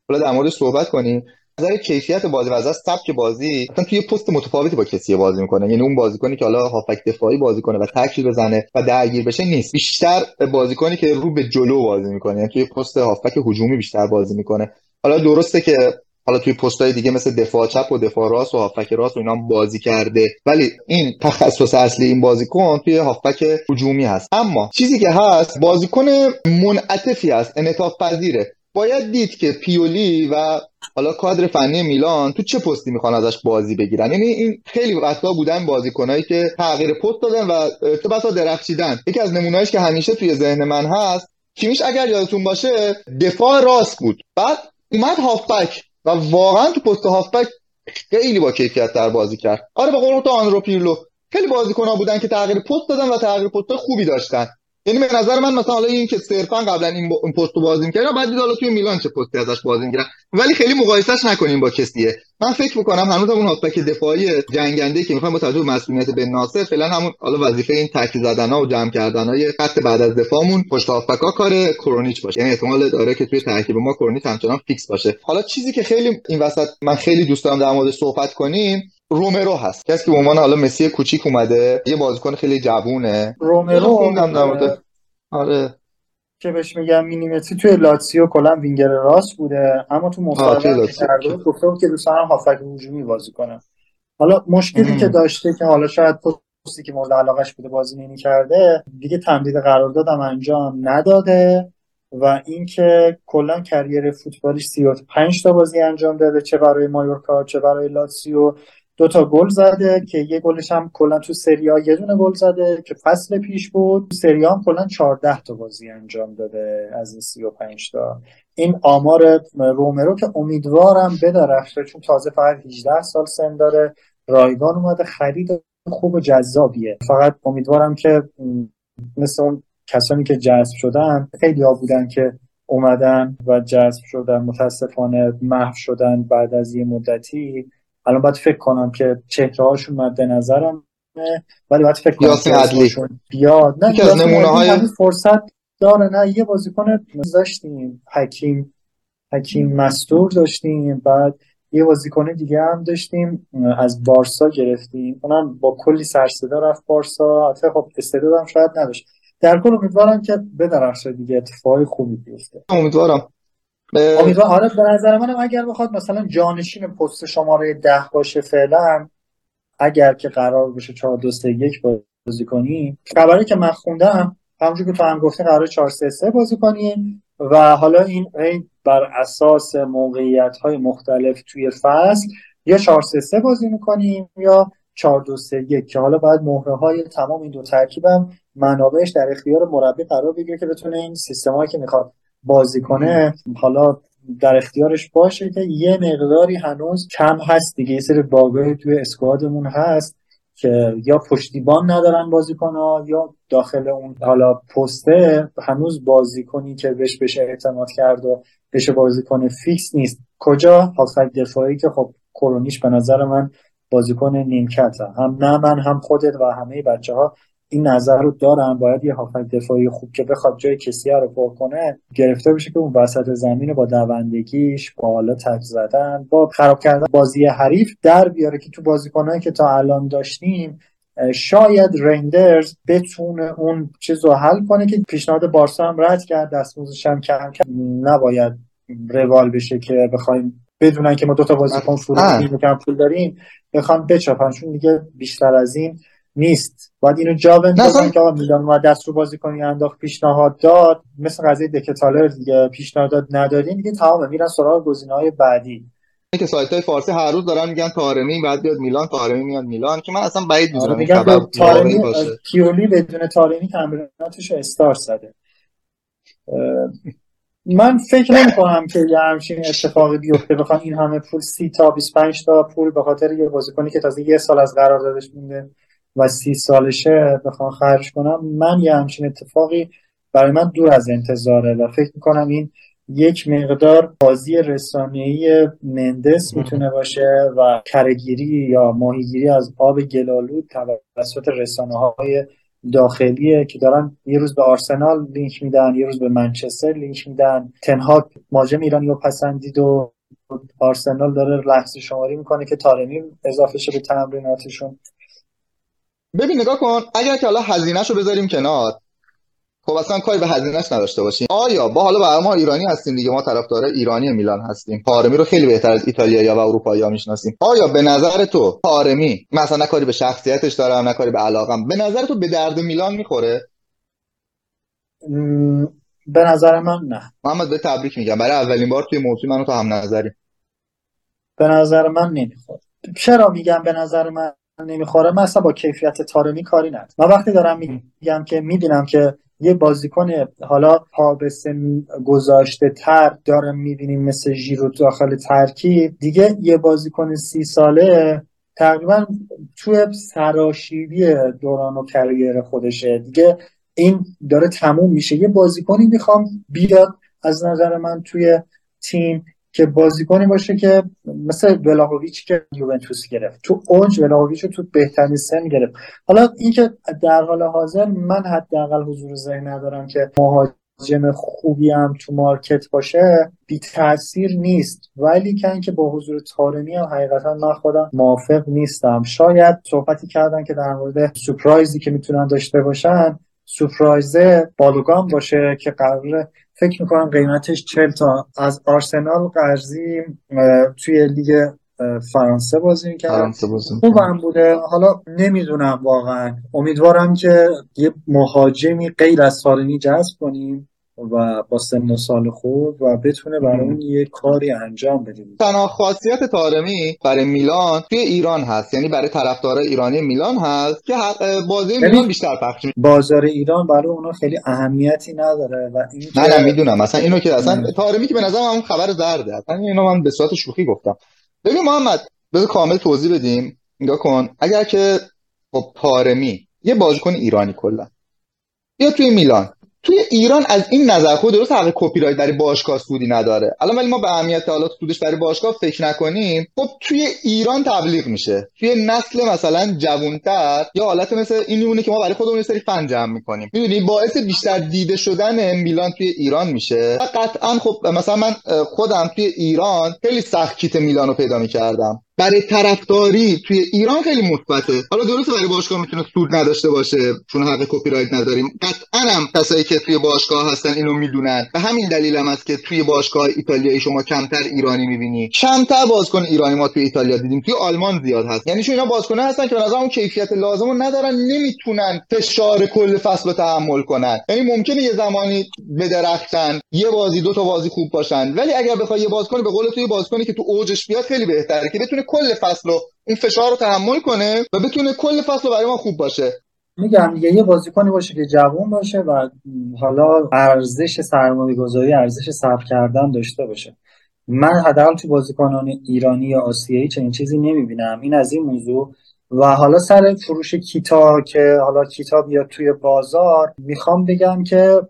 حالا در مورد صحبت کنیم. نظر کیفیت بازی و از سبک بازی مثلا توی پست متفاوتی با کسی بازی می‌کنه. یعنی اون بازیکنی که حالا هافک دفاعی بازی کنه و تکل بزنه و درگیر بشه نیست. بیشتر بازیکنی که رو به جلو بازی می‌کنه. یعنی توی پست هافک هجومی بیشتر بازی می‌کنه. حالا درسته که حالا توی های دیگه مثل دفاع چپ و دفاع راست و هافک راست و اینا بازی کرده. ولی این تخصص اصلی این بازیکن توی هافک هجومی هست. اما چیزی که هست بازیکن منعطفی هست. انعطاف پذیره. باید دید که پیولی و حالا کادر فنی میلان تو چه پستی می‌خوان ازش بازی بگیرن؟ یعنی این خیلی وقتا بودن بازیکنایی که تغییر پست دادن و چه بسا درخشیدن. یکی از نمونهایش که همیشه توی ذهن من هست کیمیش اگر یادتون باشه دفاع راست بود. بعد اومد هافبک و واقعا تو پست هافبک خیلی با کیفیت در بازی کرد. آره به قول تو آنرو پیرلو. خیلی بازیکن‌ها بودن که تغییر پست دادن و تغییر پست خوبی داشتن. یعنی به نظر من مثلا حالا این که صرفا قبلا این, این پست بازی می‌کردن بعد دید حالا توی میلان چه پستی ازش بازی می‌کردن ولی خیلی مقایسهش نکنیم با کسیه. من فکر می‌کنم هنوز اون هافبک دفاعی جنگنده که می‌خوام با توجه به مسئولیت بن ناصر فعلا همون حالا وظیفه این تکی زدن‌ها و جمع کردن‌های خط بعد از دفاعمون پشت هافبکا کار کرونیچ باشه. یعنی احتمال داره که توی ترکیب ما کرونیچ همچنان فیکس باشه. حالا چیزی که خیلی این وسط من خیلی دوست دارم در مورد صحبت کنیم رومرو هست. کسی که به عنوان حالا مسی کوچیک اومده یه بازیکن خیلی جوونه. رومرو آره. که بهش میگم مینیمتری توی لاتسیو کلا وینگر راست بوده. اما تو مصاحبه کرده گفته بود که دوست دارم هافک هجومی بازی کنه. حالا مشکلی که داشته که حالا شاید پستی که مورد علاقش بوده بازی نمی کرده دیگه تمدید قراردادم انجام نداده و اینکه کلا کریر فوتبالیش 35 تا بازی انجام داده چه برای مایورکا چه برای لاتسیو. دو تا گل زده که یه گلش هم کلا تو سری ها یه دونه گل زده که فصل پیش بود. تو سری هم کلا 14 تا بازی انجام داده از این 35 تا. این آمار رومرو که امیدوارم بدرخشه چون تازه فقط 18 سال سن داره. رایگان اومده خرید خوب و جذابیه. فقط امیدوارم که مثل اون کسانی که جذب شدن خیلی ها بودن که اومدن و جذب شدن متاسفانه محو شدن بعد از یه مدتی. الان باید فکر کنم که چهره هاشون مد نظرم ولی باید فکر کنم که بیاد. نه از نمونه های فرصت داره. نه یه بازیکن داشتیم حکیم حکیم مستور داشتیم. بعد یه بازیکن دیگه هم داشتیم از بارسا گرفتیم. اونم با کلی سرصدا رفت بارسا. حتی خب استعدادم شاید نداشت. در کل امیدوارم که بدرخشه دیگه اتفاقی خوبی بیفته. امیدوارم. امیدوارم آره به نظر منم اگر بخواد مثلا جانشین پست شماره ده باشه فعلا اگر که قرار بشه 4 2 3 1 بازی کنیم خبری که من خوندم همونجور که تو هم گفتی قرار 4 3 3 بازی کنیم و حالا این بر اساس موقعیت های مختلف توی فصل یا 4 3 3 بازی می‌کنیم یا 4 2 3 1 که حالا باید مهره های تمام این دو ترکیبم منابعش در اختیار مربی قرار بگیره که بتونه این سیستمایی که می‌خواد بازی کنه حالا در اختیارش باشه که یه مقداری هنوز کم هست دیگه. یه سری باگای توی اسکوادمون هست که یا پشتیبان ندارن بازیکن یا داخل اون حالا پسته هنوز بازیکنی که بهش بشه اعتماد کرد و بشه بازیکن فیکس نیست. کجا؟ هافک دفاعی که خب کرونیش به نظر من بازیکن نیمکت هم نه من هم خودت و همه بچه ها این نظر رو دارن باید یه هافک دفاعی خوب که بخواد جای کسی رو پر کنه گرفته بشه که اون وسط زمین با دوندگیش با حالا تک زدن با خراب کردن بازی حریف در بیاره که تو بازیکنایی که تا الان داشتیم شاید رندرز بتونه اون چیز رو حل کنه که پیشنهاد بارسا هم رد کرد دستموزش هم کم کرد. نباید روال بشه که بخوایم بدونن که ما دو تا بازیکن فروخته پول داریم بخوام بچپن چون دیگه بیشتر از این نیست. باید اینو جا بندازن که آقا میلان و دست رو بازی کنی انداخت پیشنهاد داد. مثل قضیه دکتالر دیگه پیشنهاد داد ندادین دیگه تمامه. میرن سراغ های بعدی. که سایت های فارسی هر روز دارن میگن تارمی بعد بیاد میلان تارمی میاد میلان که من اصلا بعید می‌دونم میگن تارمی پیولی بدون تارمی تمریناتش استار زده. من فکر نمی کنم که یه همچین اتفاقی بیفته. بخوام این همه پول سی تا 25 تا پول به خاطر یه بازیکنی که تازه یه سال از قراردادش مونده و سی سالشه بخوام خرج کنم. من یه همچین اتفاقی برای من دور از انتظاره و فکر می‌کنم این یک مقدار بازی رسانه‌ای مندس می‌تونه باشه و کرهگیری یا ماهیگیری از آب گلالود توسط رسانه های داخلیه که دارن یه روز به آرسنال لینک میدن یه روز به منچستر لینک میدن. تنهاک ماجم ایرانی رو پسندید و آرسنال داره لحظه شماری می‌کنه که تارمی اضافه شه به تمریناتشون. ببین نگاه کن اگر که حالا هزینهش رو بذاریم کنار خب اصلا کاری به هزینهش نداشته باشیم. آیا با حالا برای ما ایرانی هستیم دیگه؟ ما طرفدار ایرانی میلان هستیم. پارمی رو خیلی بهتر از ایتالیا و اروپایی ها می‌شناسیم. آیا به نظر تو پارمی مثلا نه کاری به شخصیتش دارم نه کاری به علاقم به نظر تو به درد میلان می‌خوره؟ به نظر من نه. محمد به تبریک میگم. برای اولین بار توی موضوع منو تو هم نظری. به نظر من نمی‌خوره. چرا میگم به نظر من؟ نمی‌خوره مثلا با کیفیت تارمی کاری ندارم. من وقتی دارم میگم که می‌بینم که یه بازیکن حالا پا به سن گذاشته تر دارم می‌بینیم مثل ژیرو داخل ترکیب دیگه یه بازیکن سی ساله تقریبا توی سراشیبی دوران و کریر خودشه. دیگه این داره تموم میشه. یه بازیکنی می‌خوام بیاد از نظر من توی تیم که بازیکنی باشه که مثل ولاهویچ که یوونتوس گرفت. تو اونج ولاهویچ رو تو بهترین سن گرفت. حالا اینکه در حال حاضر من حداقل حضور ذهن ندارم که مهاجم خوبی هم تو مارکت باشه بی تاثیر نیست. ولی که اینکه با حضور تارمی هم حقیقتا من خودم موافق نیستم. شاید صحبتی کردن که در مورد سپرایزی که می‌تونن داشته باشن سپرایزه بالوگان باشه که قرار فکر می‌کنم قیمتش 40 تا از آرسنال قرضی توی لیگ فرانسه بازی می‌کرد. خوبم بوده. حالا نمی‌دونم واقعا. امیدوارم که یه مهاجمی غیر از سالمی جذب کنیم. و با سن سال خوب و بتونه برامون یه کاری انجام بده تنها خاصیت تارمی برای میلان توی ایران هست. یعنی برای طرفدارای ایرانی میلان هست که بازی میلان بیشتر پخش میشه بازار ایران برای اونا خیلی اهمیتی نداره و این نه نه می‌دونم. مثلا اینو که اصلا تارمی که به نظرم هم خبر زرده. اصلا اینو من به صورت شوخی گفتم. ببین محمد بذار کامل توضیح بدیم. نگاه کن. اگر که با تارمی یه بازیکن ایرانی کلا. یا توی میلان. توی ایران از این نظر خود درست حق کپی رایت برای باشگاه سودی نداره. الان ولی ما به اهمیت حالا سودش برای باشگاه فکر نکنیم. خب توی ایران تبلیغ میشه. توی نسل مثلا جوانتر یا حالت مثل این میمونه که ما برای خودمون یه سری فن جمع می‌کنیم. می‌دونی؟ باعث بیشتر دیده شدن میلان توی ایران میشه. و قطعا خب مثلا من خودم توی ایران خیلی سخت کیت میلان رو پیدا می‌کردم. برای طرفداری توی ایران خیلی مثبته. حالا درسته برای باشگاه می‌تونه سود نداشته باشه چون حق کپی رایت نداریم. قطعا هم کسایی که توی باشگاه هستن اینو می‌دونن. و همین دلیل هم است که توی باشگاه ایتالیایی شما کمتر ایرانی می‌بینی. کمتر بازیکن ایرانی ما توی ایتالیا دیدیم. توی آلمان زیاد هست. یعنی چون اینا بازیکن هستن که به اون کیفیت لازم رو ندارن نمی‌تونن فشار کل فصل رو تحمل کنن. یعنی ممکنه یه زمانی بدرختن یه بازی دو تا بازی خوب باشن. ولی اگر بخوای یه بازیکن به قول توی بازیکنی که تو اوجش بیاد خیلی بهتره که بتونه کل فصل رو این فشار رو تحمل کنه و بتونه کل فصل رو برای ما خوب باشه. میگم دیگه یه بازیکنی باشه که جوان باشه و حالا ارزش سرمایه گذاری ارزش صرف کردن داشته باشه. من حداقل تو بازیکنان ایرانی یا آسیایی چنین چیزی نمی‌بینم. این از این موضوع. و حالا سر فروش کیتا که حالا کیتا بیاد توی بازار می‌خوام بگم که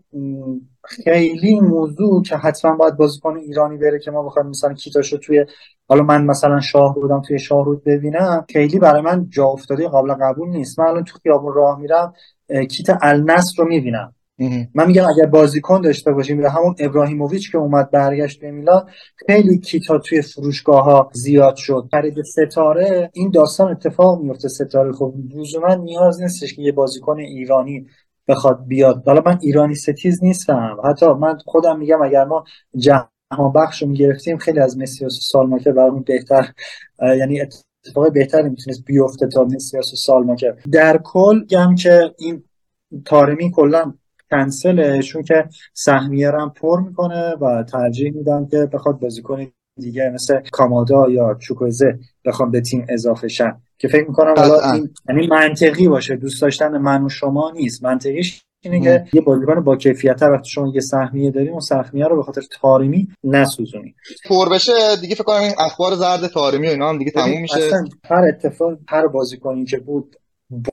خیلی موضوع که حتما باید بازیکن ایرانی بره که ما بخوایم مثلا کیتاشو توی حالا من مثلا شاه بودم توی شاهرود ببینم خیلی برای من جا افتاده قابل قبول نیست. من الان تو خیابون راه میرم کیت النصر رو می‌بینم. من میگم اگر بازیکن داشته باشیم و همون ابراهیموویچ که اومد برگشت به میلان خیلی کیتا توی فروشگاه ها زیاد شد. خرید ستاره این داستان اتفاق میفته ستاره. خب لزوما نیاز نیستش که یه بازیکن ایرانی بخواد بیاد. حالا من ایرانی ستیز نیستم. حتی من خودم میگم اگر ما جهان بخش رو می‌گرفتیم خیلی از مسی و سالماکر برامون بهتر یعنی اتفاق بهتری می‌تونست بیفته تا مسی و سالماکر. در کل گم که این تارمی کلا کنسله چون که سهمیه هم پر می‌کنه و ترجیح میدم که بخواد بازیکن دیگه مثل کامادا یا چوکوزه بخوام به تیم اضافه شن. که فکر می‌کنم حالا این یعنی منطقی باشه. دوست داشتن من و شما نیست. منطقیش اینه که یه بازیکن با کیفیت وقتی شما یه سهمیه داریم اون سهمیه رو به خاطر تارمی نسوزونی. پر بشه دیگه فکر کنم این اخبار زرد تارمی و اینا هم دیگه تموم میشه. هر اتفاق هر بازیکنی که بود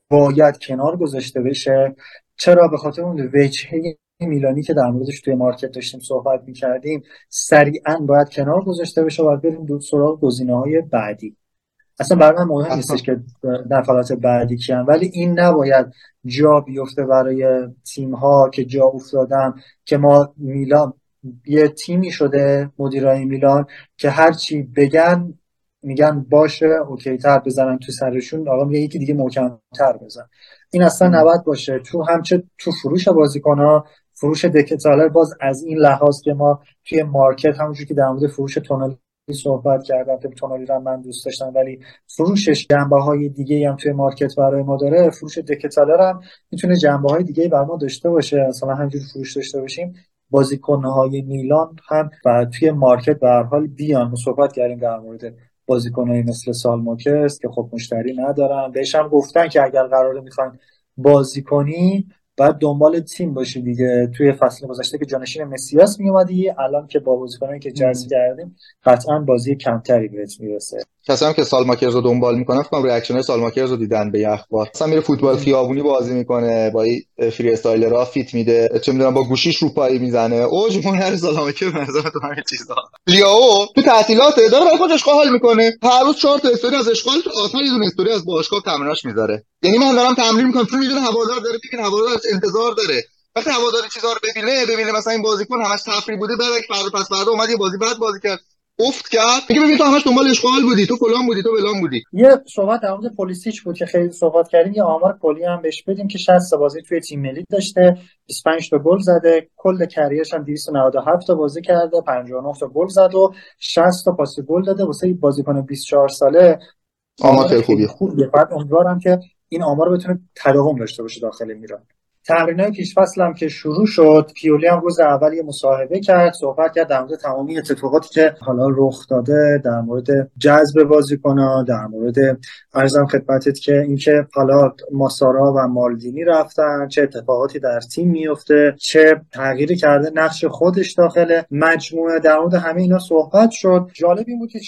باید کنار گذاشته بشه. چرا؟ به خاطر اون وجهه میلانی که در موردش توی مارکت داشتیم صحبت می‌کردیم سریعا باید کنار گذاشته بشه و بریم دو سراغ گزینه های بعدی. اصلا برای من مهم نیستش که نفرات بعدی کیان ولی این نباید جا بیفته برای تیم ها که جا افتادن که ما میلان یه تیمی شده مدیرای میلان که هرچی بگن میگن باشه okay تر بزنن تو سرشون آقا میگه یکی دیگه محکم تر بزن. این اصلا نباید باشه. تو همچه تو فروش بازیکن ها فروش دکتلاره باز از این لحاظ که ما توی market همونجور که در مورد فروش تونا صحبت کردم تونالی رو من دوست داشتم ولی فروشش جنبه های دیگه هم توی market برای ما داره. فروش دکتلاره هم می‌تونه جنبه های دیگه بر ما داشته باشه. مثلا همجور فروش داشته باشیم. بازیکنهای میلان هم و توی market به هر حال بیان. صحبت کردیم در مورد بازیکنهایی مثل سالماکرز که خب مشتری ندارن. بهش هم گفتن که اگر قراره می‌خواین بازی کنی بعد دنبال تیم باشی دیگه. توی فصل گذشته که جانشین مسیاس میومدی الان که با بازیکنایی که جذب کردیم قطعا بازی کمتری بهت می‌رسه. کسایی هم که سالماکرز رو دنبال می‌کنن فکر کنم reaction سالماکرز رو دیدن به یه اخبار مثلا میره فوتبال خیابونی بازی می‌کنه با freestyler ها فیت میده. چه می‌دونم با گوشیش رو پایی می‌زنه. اوج هر سالماکرز مثلا تو همین چیزا. لیاو تو تعطیلات داره برای خودش حال می‌کنه. هر روز چهار تا استوری از آشغال تو آخر یه دونه استوری از باشگاه تمریناش می‌ذاره. یعنی من دارم تمرین می‌کنم تو می‌دونه هوادار داره پیک هوادار انتظار داره. وقتی هوادار چیزا رو ببینه ببینه مثلا این بازیکن همش تفریح بوده بعد فردا پس فردا اومد یه بازی بعد بازی کرد. افت کرد. میگه ببین تو همش دنبال آشغال بودی تو فلان بودی تو فلان بودی. یه صحبت در مورد پلیسیچ بود که خیلی صحبت کردیم. یه آمار کلی هم بهش بدیم که 60 بازی توی تیم ملی داشته. 25 تا گل زده. کل کریرش هم 297 تا بازی کرده. 59 تا گل زد و 60 تا پاس گل داده. واسه بازیکن 24 ساله آمار خیلی خوبیه. خوبیه. بعد امیدوارم که این آمار بتونه تداوم داشته باشه داخل میران تمرین های پیش هم که شروع شد پیولی هم روز اول یه مصاحبه کرد صحبت کرد در مورد تمامی اتفاقاتی که حالا رخ داده در مورد جذب بازیکن‌ها در مورد ارزم خدمتت که اینکه حالا ماسارا و مالدینی رفتن چه اتفاقاتی در تیم میفته چه تغییری کرده نقش خودش داخل مجموعه. در مورد همه اینا صحبت شد. جالب این بود که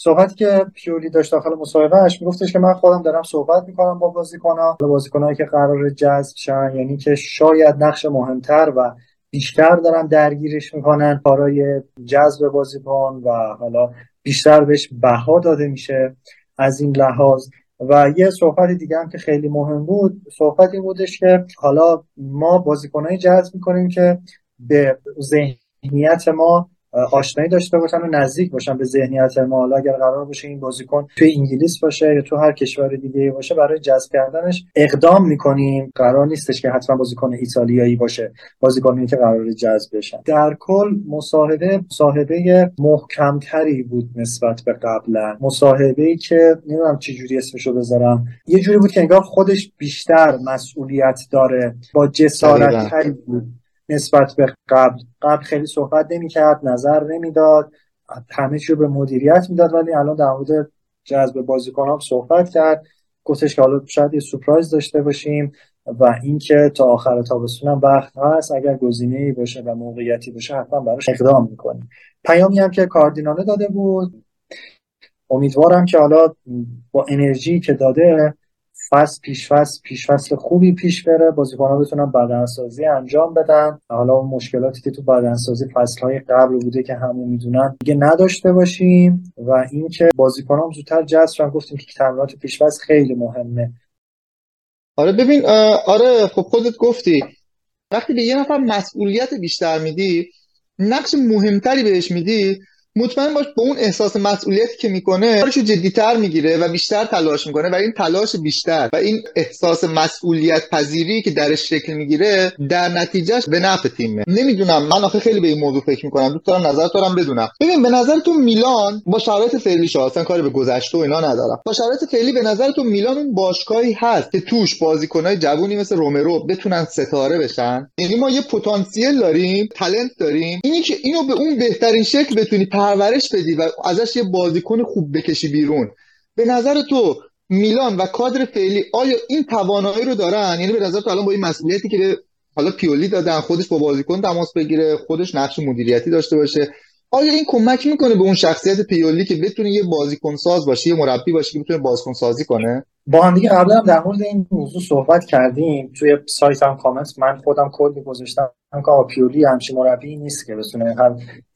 صحبتی که پیولی داشت داخل مصاحبهش میگفتش که من خودم دارم صحبت می‌کنم با بازیکن‌ها. بازیکنایی که قرار جذب شن یعنی که شاید نقش مهمتر و بیشتر دارن درگیرش می‌کنن کارای جذب بازیکن و حالا بیشتر بهش بها داده میشه از این لحاظ. و یه صحبت دیگه هم که خیلی مهم بود صحبتی بودش که حالا ما بازیکنایی جذب می‌کنیم که به ذهنیت ما آشنایی داشته باشن و نزدیک باشن به ذهنیت ما. حالا اگر قرار باشه این بازیکن توی انگلیس باشه یا تو هر کشور دیگه باشه برای جذب کردنش اقدام می‌کنیم. قرار نیستش که حتما بازیکن ایتالیایی باشه بازیکنی که قرار جذب بشن. در کل مصاحبه مصاحبه محکمتری بود نسبت به قبلا. مصاحبه ای که نمی‌دونم چه جوری اسمشو بذارم. یه جوری بود که انگار خودش بیشتر مسئولیت داره. با جسارت بود. نسبت به قبل. قبل خیلی صحبت نمی‌کرد نظر نمی‌داد همه چیو به مدیریت می‌داد ولی الان در مورد جذب بازیکن هم صحبت کرد. گفتش که حالا شاید یه سورپرایز داشته باشیم و اینکه تا آخر تابستون هم وقت هست. اگر گزینه باشه و موقعیتی باشه حتما براش اقدام می‌کنیم. پیامی هم که کاردیناله داده بود. امیدوارم که حالا با انرژی که داده فصل پیش فصل پیش فصل خوبی پیش بره. بازیکن‌ها بتونن بدنسازی انجام بدن. حالا اون مشکلاتی که تو بدنسازی فصل‌های قبل بوده که همه می‌دونن دیگه نداشته باشیم. و اینکه بازیکن‌ها زودتر جذب گفتیم که تمرینات پیش فصل خیلی مهمه. آره ببین آره خب خودت گفتی. وقتی به یه نفر مسئولیت بیشتر میدی نقش مهمتری بهش میدی مطمئن باش با اون احساس مسئولیتی که می‌کنه کارشو جدیتر می‌گیره و بیشتر تلاش می‌کنه و این تلاش بیشتر و این احساس مسئولیت پذیری که درش شکل می‌گیره در نتیجهش به نفع تیمه. نمی‌دونم. من آخه خیلی به این موضوع فکر می‌کنم. دوست دارم نظر تو بدونم. ببین به نظر تو میلان با شرایط فعلی اصلا کاری به گذشته و اینا ندارم. با شرایط فعلی به نظر تو میلان اون باشگاهی هست که توش بازیکنای جوونی مثل رومرو بتونن ستاره بشن. یعنی ما یه پتانسیل داریم تلنت داریم. اینی که اینو به اون بهترین شکل بتونی پرورش بدی و ازش یه بازیکن خوب بکشی بیرون. به نظر تو میلان و کادر فعلی آیا این توانایی رو دارن؟ یعنی به نظر تو الان با این مسئولیتی که حالا پیولی دادن خودش با بازیکن تماس بگیره خودش نقش مدیریتی داشته باشه. آیا این کمک می‌کنه به اون شخصیت پیولی که بتونه یه بازیکن ساز باشه یه مربی باشه که بتونه بازیکن سازی کنه؟ با هم دیگه قبلا در مورد این موضوع صحبت کردیم. توی سایت هم کامنت من خودم کلی گذاشتم که پیولی همچین مربی نیست که بتونه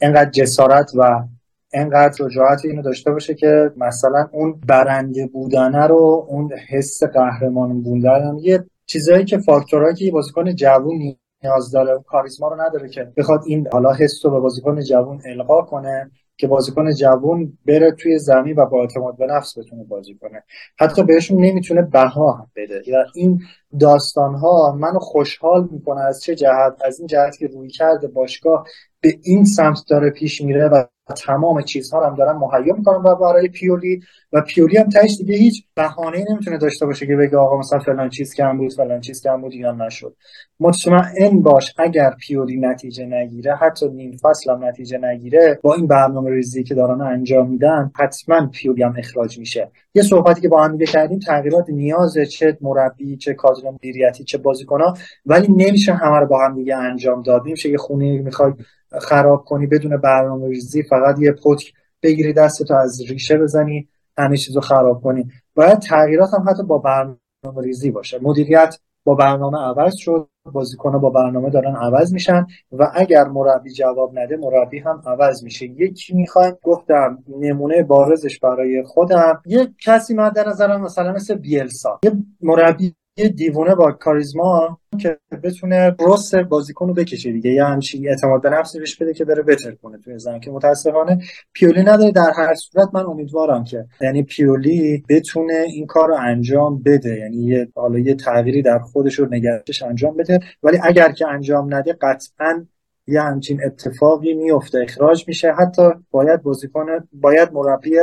اینقدر جسارت و اینقدر شجاعت اینو داشته باشه که مثلا اون برنده بودنه رو اون حس قهرمان بودن یه چیزایی که فاکتورهایی که بازیکن جوون نیاز داره کاریزما رو نداره که بخواد این حالا حس رو به بازیکن جوون القا کنه. که بازیکن جوون بره توی زمین و با اعتماد به نفس بتونه بازی کنه. حتی بهشون نمی‌تونه بها هم بده. یا این داستان ها منو خوشحال می‌کنه از چه جهت؟ از این جهت که روی کرده باشگاه به این سمت داره پیش میره و تمام چیزها هم دارن مهیا می‌کنن و برای پیولی. و پیولی هم تهش دیگه هیچ بهانه نمی‌تونه داشته باشه که بگه آقا مثلا فلان چیز کم بود فلان چیز کم بود یا نشد. مطمئن باش اگر پیولی نتیجه نگیره حتی نیم فصل هم نتیجه نگیره با این برنامه ریزی که دارن انجام میدن حتما پیولی هم اخراج میشه. یه صحبتی که با هم دیگه کردیم تغییرات نیاز چه مربی چه کادر مدیریتی چه بازیکن‌ها ولی نمیشه همه رو با هم دیگه انجام داد. نمیشه یه خونه می‌خوای خراب کنی بدون برنامه ریزی فقط یه پتک بگیری دستتو از ریشه بزنی همه چیزو خراب کنی. باید تغییرات هم حتی با برنامه ریزی باشه. مدیریت با برنامه عوض شد بازیکنها با برنامه دارن عوض میشن و اگر مربی جواب نده مربی هم عوض میشه. یکی می‌خوایم گفتم نمونه بارزش برای خودم. یه کسی من در نظرم مثلا مثل بیلسا. یه مربی یه دیوونه با کاریزما که بتونه رست بازیکن رو بکشه دیگه. یه همچین اعتماد به نفسی بهش بده که بره بتر کنه توی زمین. که متاسفانه پیولی نداره در هر صورت. من امیدوارم که یعنی پیولی بتونه این کار رو انجام بده. یعنی یه حالا یه تغییری در خودش رو نگرشش انجام بده. ولی اگر که انجام نده قطعا یه همچین اتفاقی میفته اخراج میشه. حتی باید بازیکن باید مربی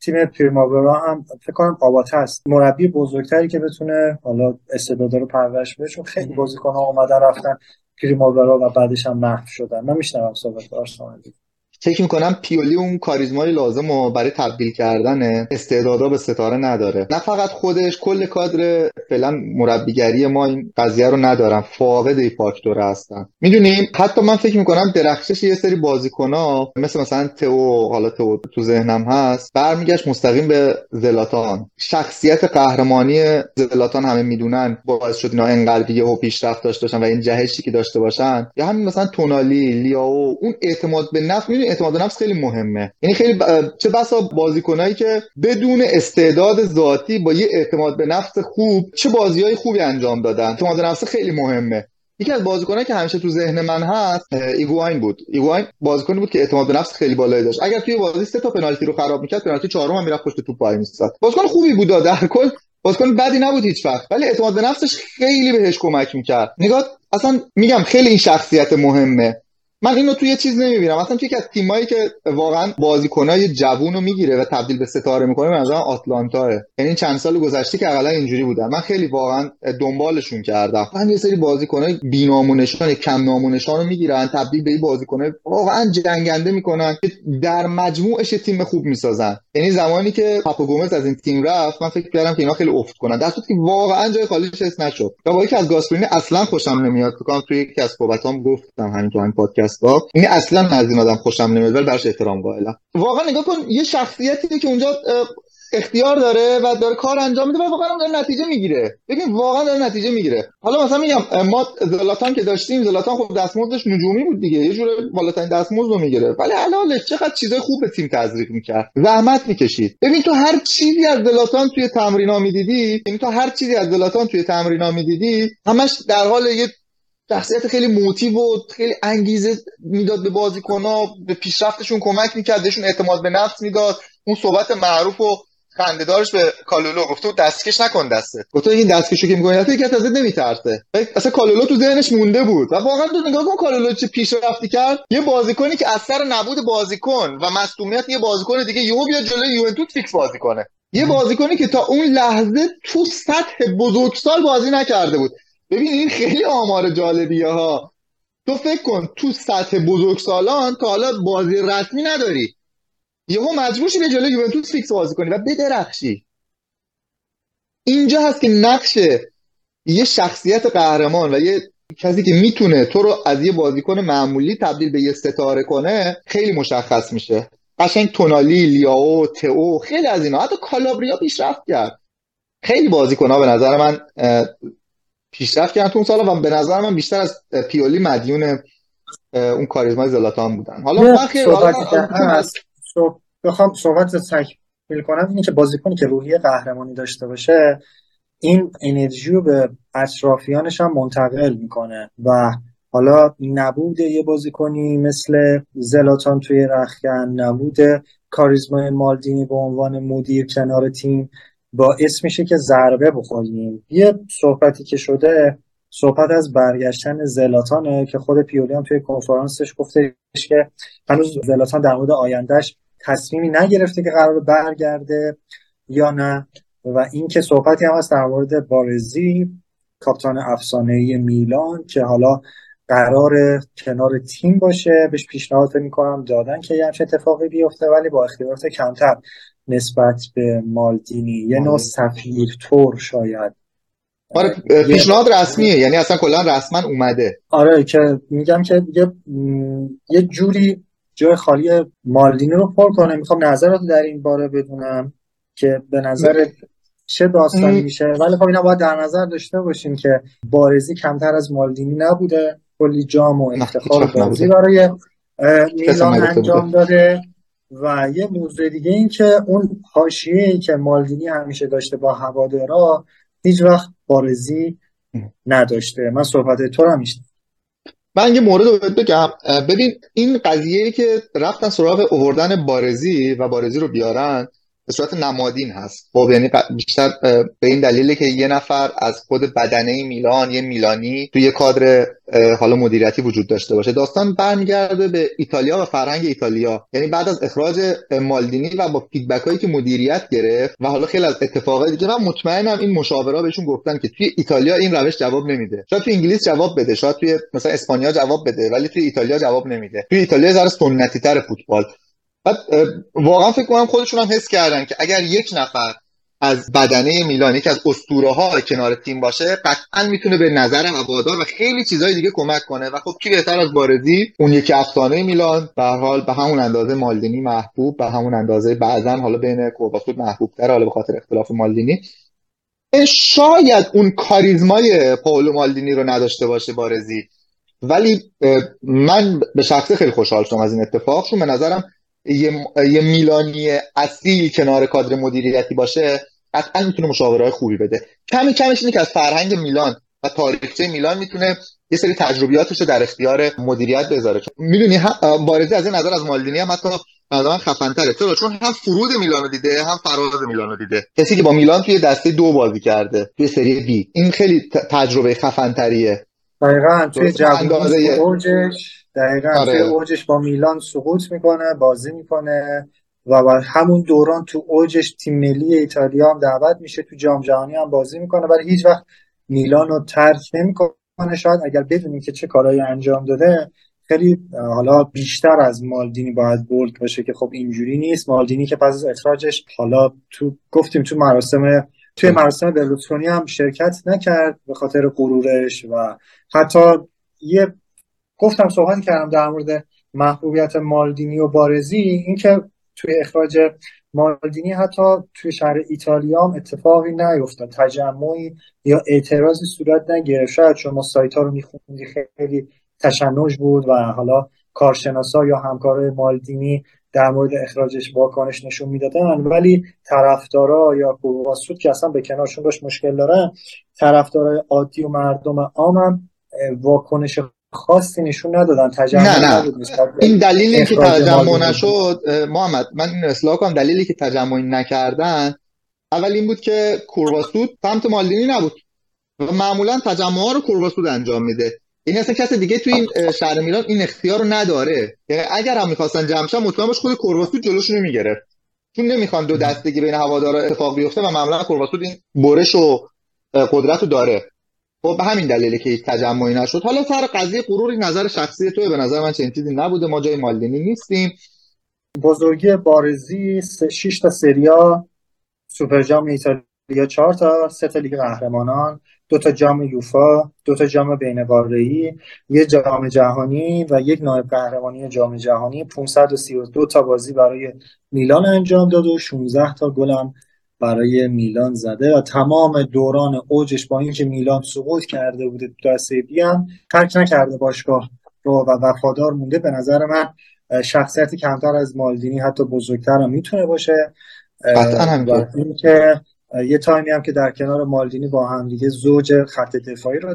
تیم پریماورا هم فکر کنم آباته است. مربی بزرگتری که بتونه حالا استعدادا رو پرورش بده چون خیلی بازیکن ها اومدن رفتن پریماورا و بعدش هم محو شدن. من میشنوم صحبت آرسنال. فکر می‌کنم پیولی اون کاریزمای لازم و برای تبدیل کردن استعدادا به ستاره نداره. نه فقط خودش کل کادر فعلا مربیگری ما این قضیه رو ندارن فاقد این فاکتور هستن. می‌دونیم حتی من فکر می‌کنم درخشش یه سری بازیکن مثل مثلا تو حالا تو تو ذهنم هست برمیگشت مستقیم به زلاتان. شخصیت قهرمانی زلاتان همه می‌دونن باعث شد اینا انقدر یهو پیشرفت داشته باشن و این جهشی که داشته باشن. یا همین مثلا تونالی لیاو اون اعتماد به نفس اعتماد نفس خیلی مهمه. یعنی خیلی چه بسا بازیکنایی که بدون استعداد ذاتی با یه اعتماد به نفس خوب چه بازیهای خوبی انجام دادن. اعتماد نفس خیلی مهمه. یکی از بازیکنایی که همیشه تو ذهن من هست ایگواین بود. ایگواین بازیکنی بود که اعتماد به نفس خیلی بالایی داشت. اگر توی بازی سه تا پنالتی رو خراب می‌کرد پنالتی چهارم هم می‌رفت پشت توپ وای میستاد بازیکن خوبی بود در کل بازیکن بدی نبود هیچ وقت. ولی اعتماد به نفسش خیلی بهش کمک می‌کرد. نگاه اصلا میگم خیلی این شخصیت مهمه. من اینو توی چیز نمی‌بینم. مثلا یکی از تیمایی که واقعا بازیکنای جوون رو می‌گیره و تبدیل به ستاره می‌کنه به نظرم آتالانتاه. یعنی چند سال گذشته که اقلا اینجوری بودن. من خیلی واقعا دنبالشون کردم. من یه سری بازیکنای بینامونشان کم نامونشان رو می‌گیرن تبدیل به بازیکنای واقعا جنگنده می‌کنن که در مجموعش تیم خوب می‌سازن. یعنی زمانی که پاپو گومز از این تیم رفت من فکر کردم که اینا خیلی افت کنن. در که واقعا جای خالیش نشد. با که از گاسپرینی اصلا خوشم نمیاد. فکر توی یکی از صحبتام گفتم همین تو این پادکست. ها این اصلا از این آدم خوشم نمیاد ولی براش احترام قائلم. واقعا نگاه کن یه شخصیتی که اونجا اختیار داره و داره کار انجام میده و واقعا داره نتیجه می‌گیره. ببین واقعا داره نتیجه می‌گیره. حالا مثلا میگم ما زلاتان که داشتیم زلاتان خب دستمزدش نجومی بود دیگه یه جوره بالاترین دستمزد رو می‌گیره ولی حلالش چقدر چیزای خوب به تیم تزریق می‌کرد. زحمت می‌کشید. ببین تو هر چیزی از زلاتان توی تمرینا می‌دیدی یعنی تو هر چیزی از زلاتان توی تمرینا می‌دیدی همش در حال یه شخصیت خیلی موتیو و خیلی انگیزه می‌داد به بازیکن‌ها به پیشرفتشون کمک می‌کرد بهشون اعتماد به نفس می‌داد. اون صحبت معروف و خندهدارش به کالولو گفته دستکش نکن دسته گفته این دستکشو که می‌کنی یکی ازت نمیترسه. اصلا کالولو تو ذهنش مونده بود. و واقعا تو نگاه کن کالولو چه پیشرفتی کرد. یه بازیکنی که از سر نبود بازیکن و مصونیت یه بازیکن دیگه یهو بیاد جلوی یوونتوس fix بازی کنه. یه بازیکنی که تا اون لحظه تو سطح بزرگسال بازی نکرده بود. ببین این خیلی آمار جالبیه ها. تو فکر کن تو سطح بزرگسالان تا حالا بازی رسمی نداری. یهو مجبور شی به جلوی یوونتوس فیکس بازی کنی و بدرخشی. اینجا هست که نقش یه شخصیت قهرمان و یه کسی که می‌تونه تو رو از یه بازیکن معمولی تبدیل به یه ستاره کنه خیلی مشخص میشه. قشنگ تونالی لیاو تئو خیلی از اینا. حتی کالابریا پیشرفت کرد. خیلی بازیکن ها به نظر من پیشرفت کردن. تو اون سال و به نظر من بیشتر از پیولی مدیون اون کاریزمای زلاتان بودن. حالا من خیلی بخوام صحبت تکمیل کنم. اینه که بازیکنی که روحی قهرمانی داشته باشه این انرژی رو به اطرافیانش هم منتقل می‌کنه. و حالا نبود یه بازیکنی مثل زلاتان توی رخکن نبود کاریزمای مالدینی به عنوان مدیر کنار تیم باعث میشه که ضربه بخوریم. یه صحبتی که شده صحبت از برگشتن زلاتانه که خود پیولی هم توی کنفرانسش گفتش که هنوز زلاتان در مورد آیندهش تصمیمی نگرفته که قرار برگرده یا نه و اینکه صحبتی هم هست در مورد بارزی کاپتان افسانه میلان که حالا قرار کنار تیم باشه. بهش پیشنهاد می‌کنم دادن که یه اتفاقی بیفته ولی با اختیارات کمتر. نسبت به مالدینی. یه نوع. سفیر تور شاید. آره پیشنهاد رسمیه یعنی اصلا کلا رسما اومده. آره که میگم که یه, یه جوری جای خالی مالدینی رو پر کنه. می‌خوام نظرات در این باره بدونم که به نظر چه داستانی میشه. ولی خب اینا باید در نظر داشته باشیم که بارزی کمتر از مالدینی نبوده. کلی جام و افتخار بازی برای میلان انجام داده. و یه موضوع دیگه این که اون حاشیه که مالدینی همیشه داشته با هوادارا هیچ وقت بارزی نداشته. من صحبت تو رو من یه مورد رو بگم. ببین این قضیه که رفتن سراغ اووردن بارزی و بارزی رو بیارن به صورت نمادین هست. خب یعنی بیشتر به این دلیله که یه نفر از خود بدنه میلان یه میلانی توی یه کادر حالا مدیریتی وجود داشته باشه. داستان برمیگرده به ایتالیا و فرهنگ ایتالیا. یعنی بعد از اخراج مالدینی و با فیدبک هایی که مدیریت گرفت و حالا خیلی از اتفاقات دیگه من مطمئنم این مشاورا بهشون گفتن که توی ایتالیا این روش جواب نمیده. شاید توی انگلیس جواب بده شاید توی مثلا اسپانیا جواب بده ولی توی ایتالیا جواب نمیده. توی ایتالیا ذره سنتی تر فوتبال. بعد واقعا فکر کنم خودشون هم حس کردن که اگر یک نفر از بدنه میلان یکی از اسطوره ها کنار تیم باشه قطعا می‌تونه به نظر هوادار و خیلی چیزهای دیگه کمک کنه. و خب کی بهتر از بارزی؟ اون یکی افسانه میلان. به حال به همون اندازه مالدینی محبوب به همون اندازه بعضا حالا بین کوباسود محبوب تر حالا به خاطر اختلاف مالدینی. شاید اون کاریزمای پاولو مالدینی رو نداشته باشه بارزی. ولی من به شخصه خیلی خوشحال شدم از این اتفاق چون به نظرم یه, یه میلانی اصیل کنار کادر مدیریتی باشه قطعا می‌تونه مشاورهای خوبی بده. کمی کمش اینه که از فرهنگ میلان و تاریخچه میلان می‌تونه یه سری تجربیاتش رو در اختیار مدیریت بذاره. می‌دونی بارزی از این نظر از مالدینی هم حتی مثلا خفن تره چرا؟ چون هم فرود میلان رو دیده هم فراز میلان رو دیده. کسی که با میلان توی دسته دو بازی کرده توی سری بی. این خیلی تجربه خفن تریه دقیقا توی اوجش دقیقا آره. اوجش با میلان سقوط می‌کنه بازی می‌کنه و بعد همون دوران تو اوجش تیم ملی ایتالیا هم دعوت میشه تو جام جهانی هم بازی می‌کنه ولی هیچ وقت میلان رو ترک نمی‌کنه شاید اگر بدونیم که چه کارهایی انجام داده خیلی حالا بیشتر از مالدینی باید بولد باشه که خب اینجوری نیست مالدینی که پس از اخراجش حالا تو گفتیم تو مراسم توی مراسم برلوسکونی هم شرکت نکرد به خاطر غرورش و حتی یه گفتم صحبت کردم در مورد محبوبیت مالدینی و بارزی. اینکه توی اخراج مالدینی حتی توی شهر ایتالیا هم اتفاقی نیفتاد. تجمعی یا اعتراضی صورت نگرفت. شاید شما سایت ها رو میخوندی خیلی تشنج بود و حالا کارشناسا یا همکارای مالدینی در مورد اخراجش واکنش نشون می‌دادن. ولی طرفدارا یا سود که اصلا به کنارشون باش مشکل دارن طرفدارای عادی و مردم عامم واکنش خاصی نشون ندادن تجمع نه نه. این دلیلی که تجمع نشد محمد من این اصلاح کنم. دلیلی که تجمعی نکردن اول این بود که کورواسود سمت مالدینی نبود و معمولا تجمع ها رو کورواسود انجام میده. این اصلا کس دیگه تو این شهر میلان این اختیار رو نداره. یعنی اگر هم می‌خواستن جمع مطمئن باش خود کورواسود جلوشون می‌گرفت. چون نمی‌خوان دو دستگی بین هوادارا اتفاق بیفته و معمولا کورواسود این برش و قدرت رو داره. خب به همین دلیلی که تجمعی نشد. حالا سر قضیه غروری نظر شخصی توی به نظر من چنین چیزی نبوده. ما جای مالدینی نیستیم. بزرگی بارزی 6 تا سریا سوپر جام ایتالیا یا چهار تا سه تا لیگ قهرمانان دو تا جام یوفا دو تا جام بین قاره‌ای یه جام جهانی و یک نایب قهرمانی جام جهانی. 532 تا بازی برای میلان انجام داد و 16 تا گلم برای میلان زده و تمام دوران اوجش با اینکه میلان سقوط کرده بوده تو دسته بی هم ترک نکرده باشگاه رو و وفادار مونده. به نظر من شخصیتی کمتر از مالدینی حتی بزرگتر هم می‌تونه باشه. قطعا اینکه یه تایمی هم که در کنار مالدینی با هم دیگه زوج خط دفاعی رو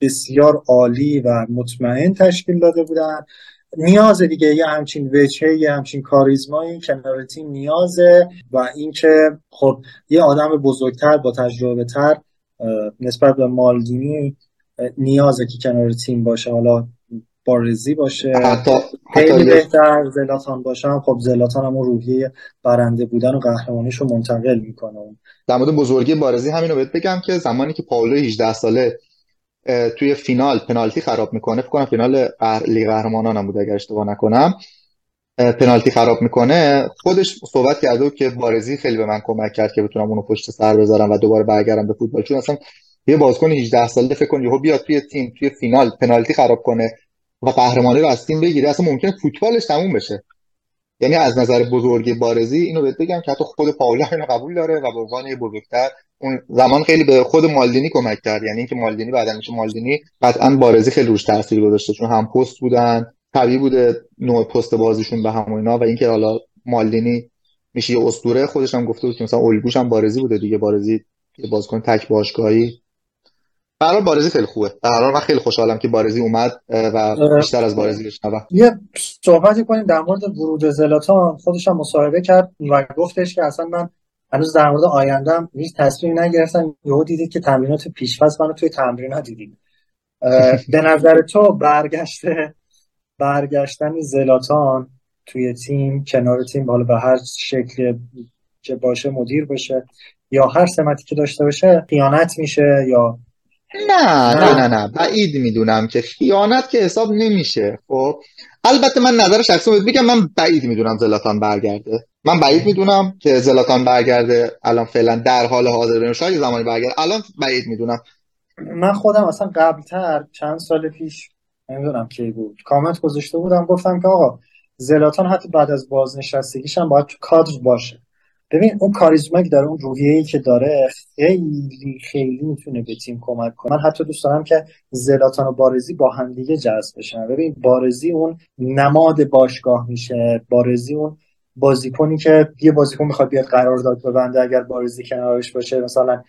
بسیار عالی و مطمئن تشکیل داده بودن. نیاز دیگه یه همچین وجهه یه همچین کاریزمایی کنار تیم نیازه و اینکه خب یه آدم بزرگتر با تجربه تر نسبت به مالدینی نیازه که کنار تیم باشه. حالا بارزی باشه حتی خیلی بهتر زلاتان باشم خب زلاتان هم روحیه برنده بودن و قهرمانیش رو منتقل می‌کنه. در مورد بزرگی بارزی همین رو بهت بگم که زمانی که پاولو 18 ساله توی فینال پنالتی خراب می‌کنه. فکر کنم فینال لیگ قهرمانان هم بود اگر اشتباه نکنم. پنالتی خراب می‌کنه. خودش صحبت کرده که بارزی خیلی به من کمک کرد که بتونم اونو پشت سر بذارم و دوباره برگردم به فوتبال. چون اصلا یه بازیکن 18 ساله فکر کن یهو بیاد توی تیم توی فینال پنالتی خراب کنه و قهرمانی رو از تیم بگیره. اصلا ممکنه فوتبالش تموم بشه. یعنی از نظر بزرگی بارزی اینو بهت بگم که حتی خود پاولا اینو قبول داره و به عنوان بزرگتر اون زمان خیلی به خود مالدینی کمک کرد. یعنی اینکه مالدینی بعدا میشه مالدینی قطعا بارزی خیلی روش تاثیر گذاشته. چون هم پست بودن طبیعی بوده نوع پست بازیشون به هم اینا. و اینکه حالا مالدینی میشه یه اسطوره خودش هم گفته بود که مثلا الگوش هم بارزی بوده دیگه. بارزی یه بازیکن تک باشگاهی. برای بارزی خیلی خوبه. در من خیلی خوشحالم که بارزی اومد و بیشتر از بارزی بشنوم. یه صحبتی کنیم در مورد ورود زلاتان. خودش هم مصاحبه کرد و گفتش که اصلا من هنوز در مورد آیندهم هیچ تصمیمی نگرفتم. یهو دیدید که تمرینات پیشفصل منو توی تمرین دیدید. به نظر تو برگشته برگشتن زلاتان توی تیم کنار تیم حالا به هر شکل که باشه مدیر باشه یا هر سمتی که داشته باشه خیانت میشه یا نه نه نه نه. بعید می‌دونم که خیانت که حساب نمیشه. خب البته من نظر شخصی بگم من بعید می‌دونم زلاتان برگرده. من بعید می‌دونم که زلاتان برگرده الان فعلا در حال حاضر شاید زمانی برگرده. الان بعید می‌دونم. من خودم اصلا قبلتر چند سال پیش نمی‌دونم کی بود کامنت گذاشته بودم گفتم که آقا زلاتان حتی بعد از بازنشستگیش هم باید تو کادر باشه. ببین اون کاریزمایی داره اون روحیه‌ای که داره خیلی خیلی می‌تونه به تیم کمک کنه. من حتی دوست دارم که زلاتان و بارزی با همدیگه جذب بشن. ببین بارزی اون نماد باشگاه میشه. بارزی اون بازیکنی که یه بازیکن می‌خواد بیاد قرارداد ببنده اگر بارزی کنارش باشه مثلا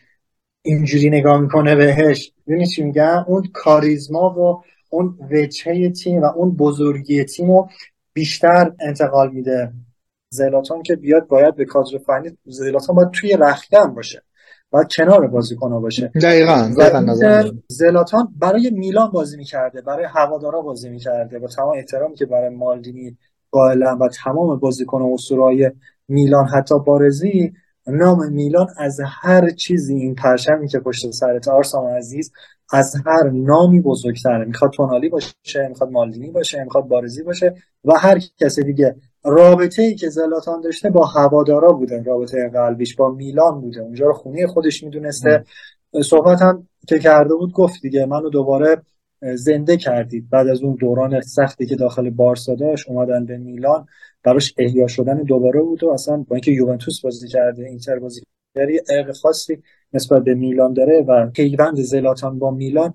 اینجوری نگاه می‌کنه بهش. ببینید چی میگم؟ اون کاریزما و اون وجهه تیم و اون بزرگی تیم رو بیشتر انتقال میده. زلاتان که بیاد باید به کادر فنی زلاتان باید توی رختکن باشه. باید کنار بازیکن باشه. دقیقاً زلاتان برای میلان بازی می‌کرده برای هوادارا بازی می‌کرده. با تمام احترامی که برای مالدینی قائلا و تمام بازیکن اسطورهای میلان حتی بارزی نام میلان از هر چیزی این پرچمی که پشت سرت آرسام عزیز از هر نامی بزرگتره. می‌خواد تونالی باشه می‌خواد مالدینی باشه می‌خواد بارزی باشه و هر کسی دیگه. رابطه ای که زلاتان داشته با هوادارا بوده رابطه قلبیش با میلان بوده. اونجا رو خونه خودش می‌دونسته. صحبت هم که کرده بود گفت دیگه منو دوباره زنده کردید. بعد از اون دوران سختی که داخل بارسا داشت اومدن به میلان براش احیا شدن دوباره بود و اصلا با اینکه یوونتوس بازی کرده اینتر بازی کرده ارق خاصی نسبت به میلان داره و پیوند زلاتان با میلان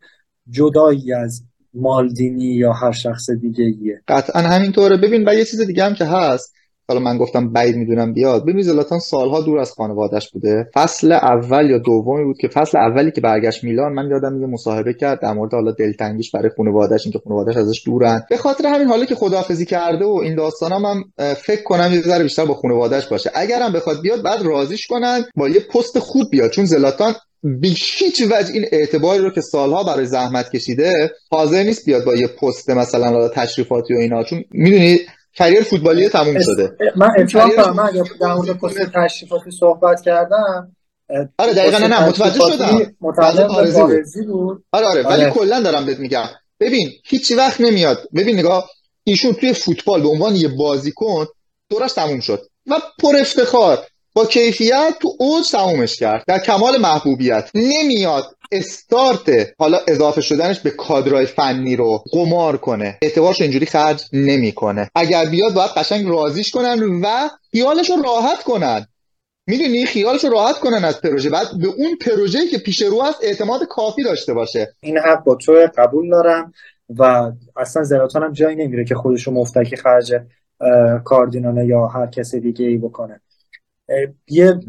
جدایی از مالدینی یا هر شخص دیگه ایه قطعا همینطوره. ببین و یه چیز دیگه هم که هست. حالا من گفتم بعید می‌دونم بیاد. ببین زلاتان سالها دور از خانوادهش بوده. فصل اول یا دومی بود که فصل اولی که برگشت میلان من یادم یه مصاحبه کرد در مورد حالا دلتنگیش برای خانوادهش اینکه خانوادهش ازش دورن. به خاطر همین حالا که خداحافظی کرده و این داستانام هم فکر کنم یه ذره بیشتر با خانوادهش باشه. اگرم بخواد بیاد بعد رازیش کنن با یه پست خوب بیاد. چون زلاتان بی هیچ وجه این اعتباری رو که سالها برای زحمت کشیده حاضر نیست بیاد با یه پست مثلا تشریفاتی و اینا. چون می‌دونی کریر فوتبالی تموم شده. من اتفاق کنم من در مورد پست تشریفاتی صحبت کردم آره دقیقا نه نه متوجه شدم. متوجه بود. آره آره ولی آره. کلا دارم بهت میگم. ببین هیچ وقت نمیاد. ببین نگاه ایشون توی فوتبال به عنوان یه بازیکن دورش تموم شد. و پر افتخار کیفیت تو اوج تمومش کرد. در کمال محبوبیت نمیاد استارت حالا اضافه شدنش به کادرای فنی رو قمار کنه. اعتبارش اینجوری خرج نمی‌کنه. اگر بیاد باید قشنگ رازیش کنن و خیالش رو راحت کنن. می‌دونی؟ خیالش رو راحت کنن از پروژه. بعد به اون پروژه‌ای که پیش رو هست اعتماد کافی داشته باشه. این حق با تو قبول دارم و اصلا زلاتان هم جایی نمیره که خودش رو مفتکی خرج کاردینانه یا هر کس دیگه ای بکنه. یه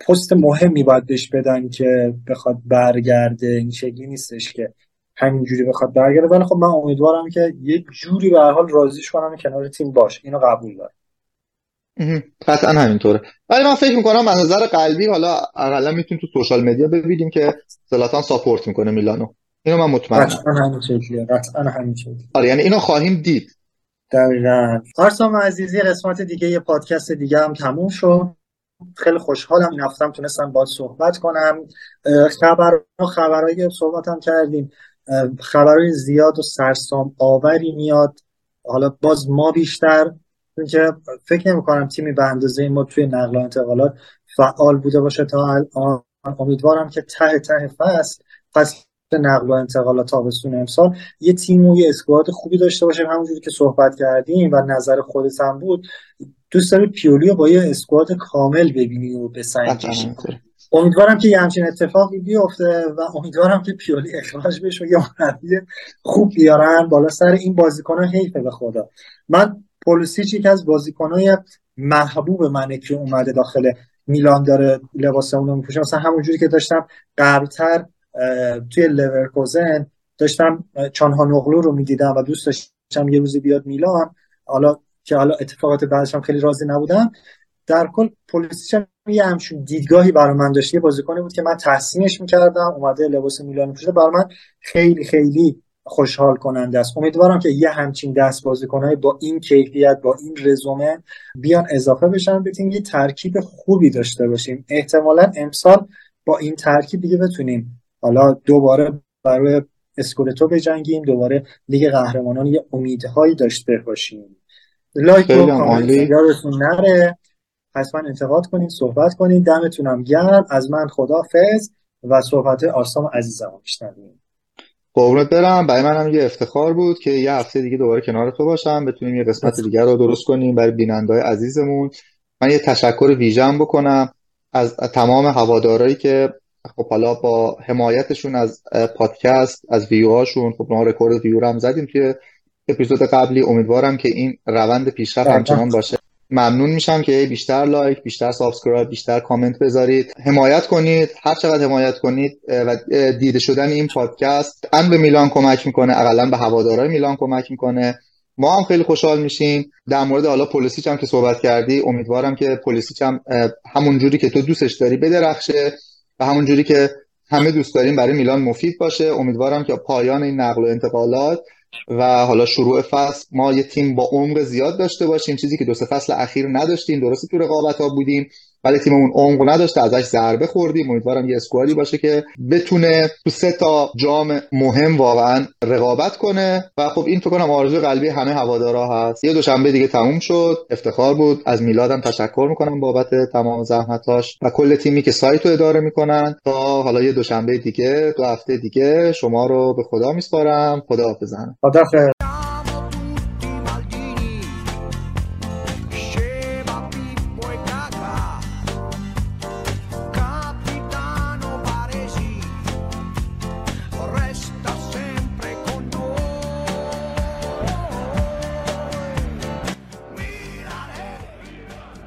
پست مهمی باید بهش بدن که بخواد برگرده این شکلی نیستش که همینجوری بخواد برگرده. ولی خب من امیدوارم که یه جوری به هر حال راضیش کنم کنار تیم باش. اینو قبول دارم. قطعا همینطوره. ولی من فکر می‌کنم از نظر قلبی حالا اقلا می‌تونیم تو سوشال مدیا ببینیم که زلاتان ساپورت می‌کنه میلانو. اینو من مطمئنم. قطعا همین شکلیه. قطعا همین شکلیه. آره یعنی اینو خواهیم دید. دقیقا. آرسام عزیزی قسمت دیگه یه پادکست دیگه هم تموم شد. خیلی خوشحالم این هفتم تونستم باید صحبت کنم. خبر خبرهای صحبت هم کردیم خبرهای زیاد و سرسام آوری میاد. حالا باز ما بیشتر که فکر نمی کنم تیمی به اندازه ما توی نقل و انتقالات فعال بوده باشه تا الان. امیدوارم که ته ته فصل فصل نقل و انتقالات تابستون امسال یه تیم و یه اسکواد خوبی داشته باشیم. همونجوری که صحبت کردیم و نظر خودت هم بود. دوست داری پیولی با یه اسکواد کامل ببینی و بسنجیشی امیدوارم که یه همچین اتفاقی بیفته و امیدوارم که پیولی اخراج بشه و یه مربی خوب بیارن بالا سر این بازیکنان حیفه به خدا. من پولیسیچ یکی از بازیکنهای محبوب منه که اومده داخل میلان داره لباس اونو میپوشه. مثلا همونجوری که داشتم قبلتر توی لورکوزن داشتم چانها نقلو رو می‌دیدم و دوست داشتم یه روزی بیاد میلان. حالا که حالا اتفاقات بعدش هم خیلی راضی نبودم. در کل پلیسیچ یه همچون دیدگاهی برای من داشت. یه بازیکنی بود که من تحسینش می‌کردم. اومده لباس میلان پوشیده برای من خیلی خیلی خوشحال کننده است. امیدوارم که یه همچین دست بازیکنهای با این کیفیت با این رزومه بیان اضافه بشن. بتونیم یه ترکیب خوبی داشته باشیم. احتمالا امسال با این ترکیب دیگه بتونیم. حالا دوباره برای اسکودتو بجنگیم. دوباره لیگ قهرمانان یه امیدهایی داشته باشیم. لایک و یادتون نره. حتما انتقاد کنید صحبت کنید دمتونم گرم. از من خدافظ و صحبت آرسام عزیزم میشنویم. قربونت برم. برای من هم یه افتخار بود که یه هفته دیگه دوباره کنار تو باشم. بتونیم یه قسمت دیگر رو درست کنیم برای بینندهای عزیزمون. من یه تشکر ویژم بکنم از تمام هوادارایی که خب حالا با حمایتشون از پادکست از ویو هاشون خب ما رکورد ویو هم زدیم توی اپیزود قبلی امیدوارم که این روند پیشرفت همچنان باشه. ممنون میشم که بیشتر لایک بیشتر subscribe بیشتر کامنت بذارید. حمایت کنید. هر چقدر حمایت کنید و دیده شدن این پادکست هم به میلان کمک می‌کنه اقلا به هوادارهای میلان کمک می‌کنه. ما هم خیلی خوشحال میشیم. در مورد حالا پلیسیچ هم که صحبت کردی امیدوارم که پلیسیچ هم همون جوری که تو دوستش داری بدرخشه و همون جوری که همه دوست داریم برای میلان مفید باشه. امیدوارم که پایان این نقل و انتقالات و حالا شروع فصل ما یه تیم با عمق زیاد داشته باشیم چیزی که دو سه فصل اخیر نداشتیم درسته تو رقابت ها بودیم. ولی تیممون عمق نداشته ازش ضربه خوردیم. امیدوارم یه اسکوادی باشه که بتونه تو سه تا جام مهم واقعا رقابت کنه. و خب این فکر کنم آرزوی قلبی همه هوادارا هست. یه دوشنبه دیگه تموم شد. افتخار بود. از میلادم تشکر می‌کنم بابت تمام زحمتاش. و کل تیمی که سایت رو اداره می‌کنن تا حالا یه دوشنبه دیگه دو هفته دیگه شما رو به خدا میسپارم. خدا حافظم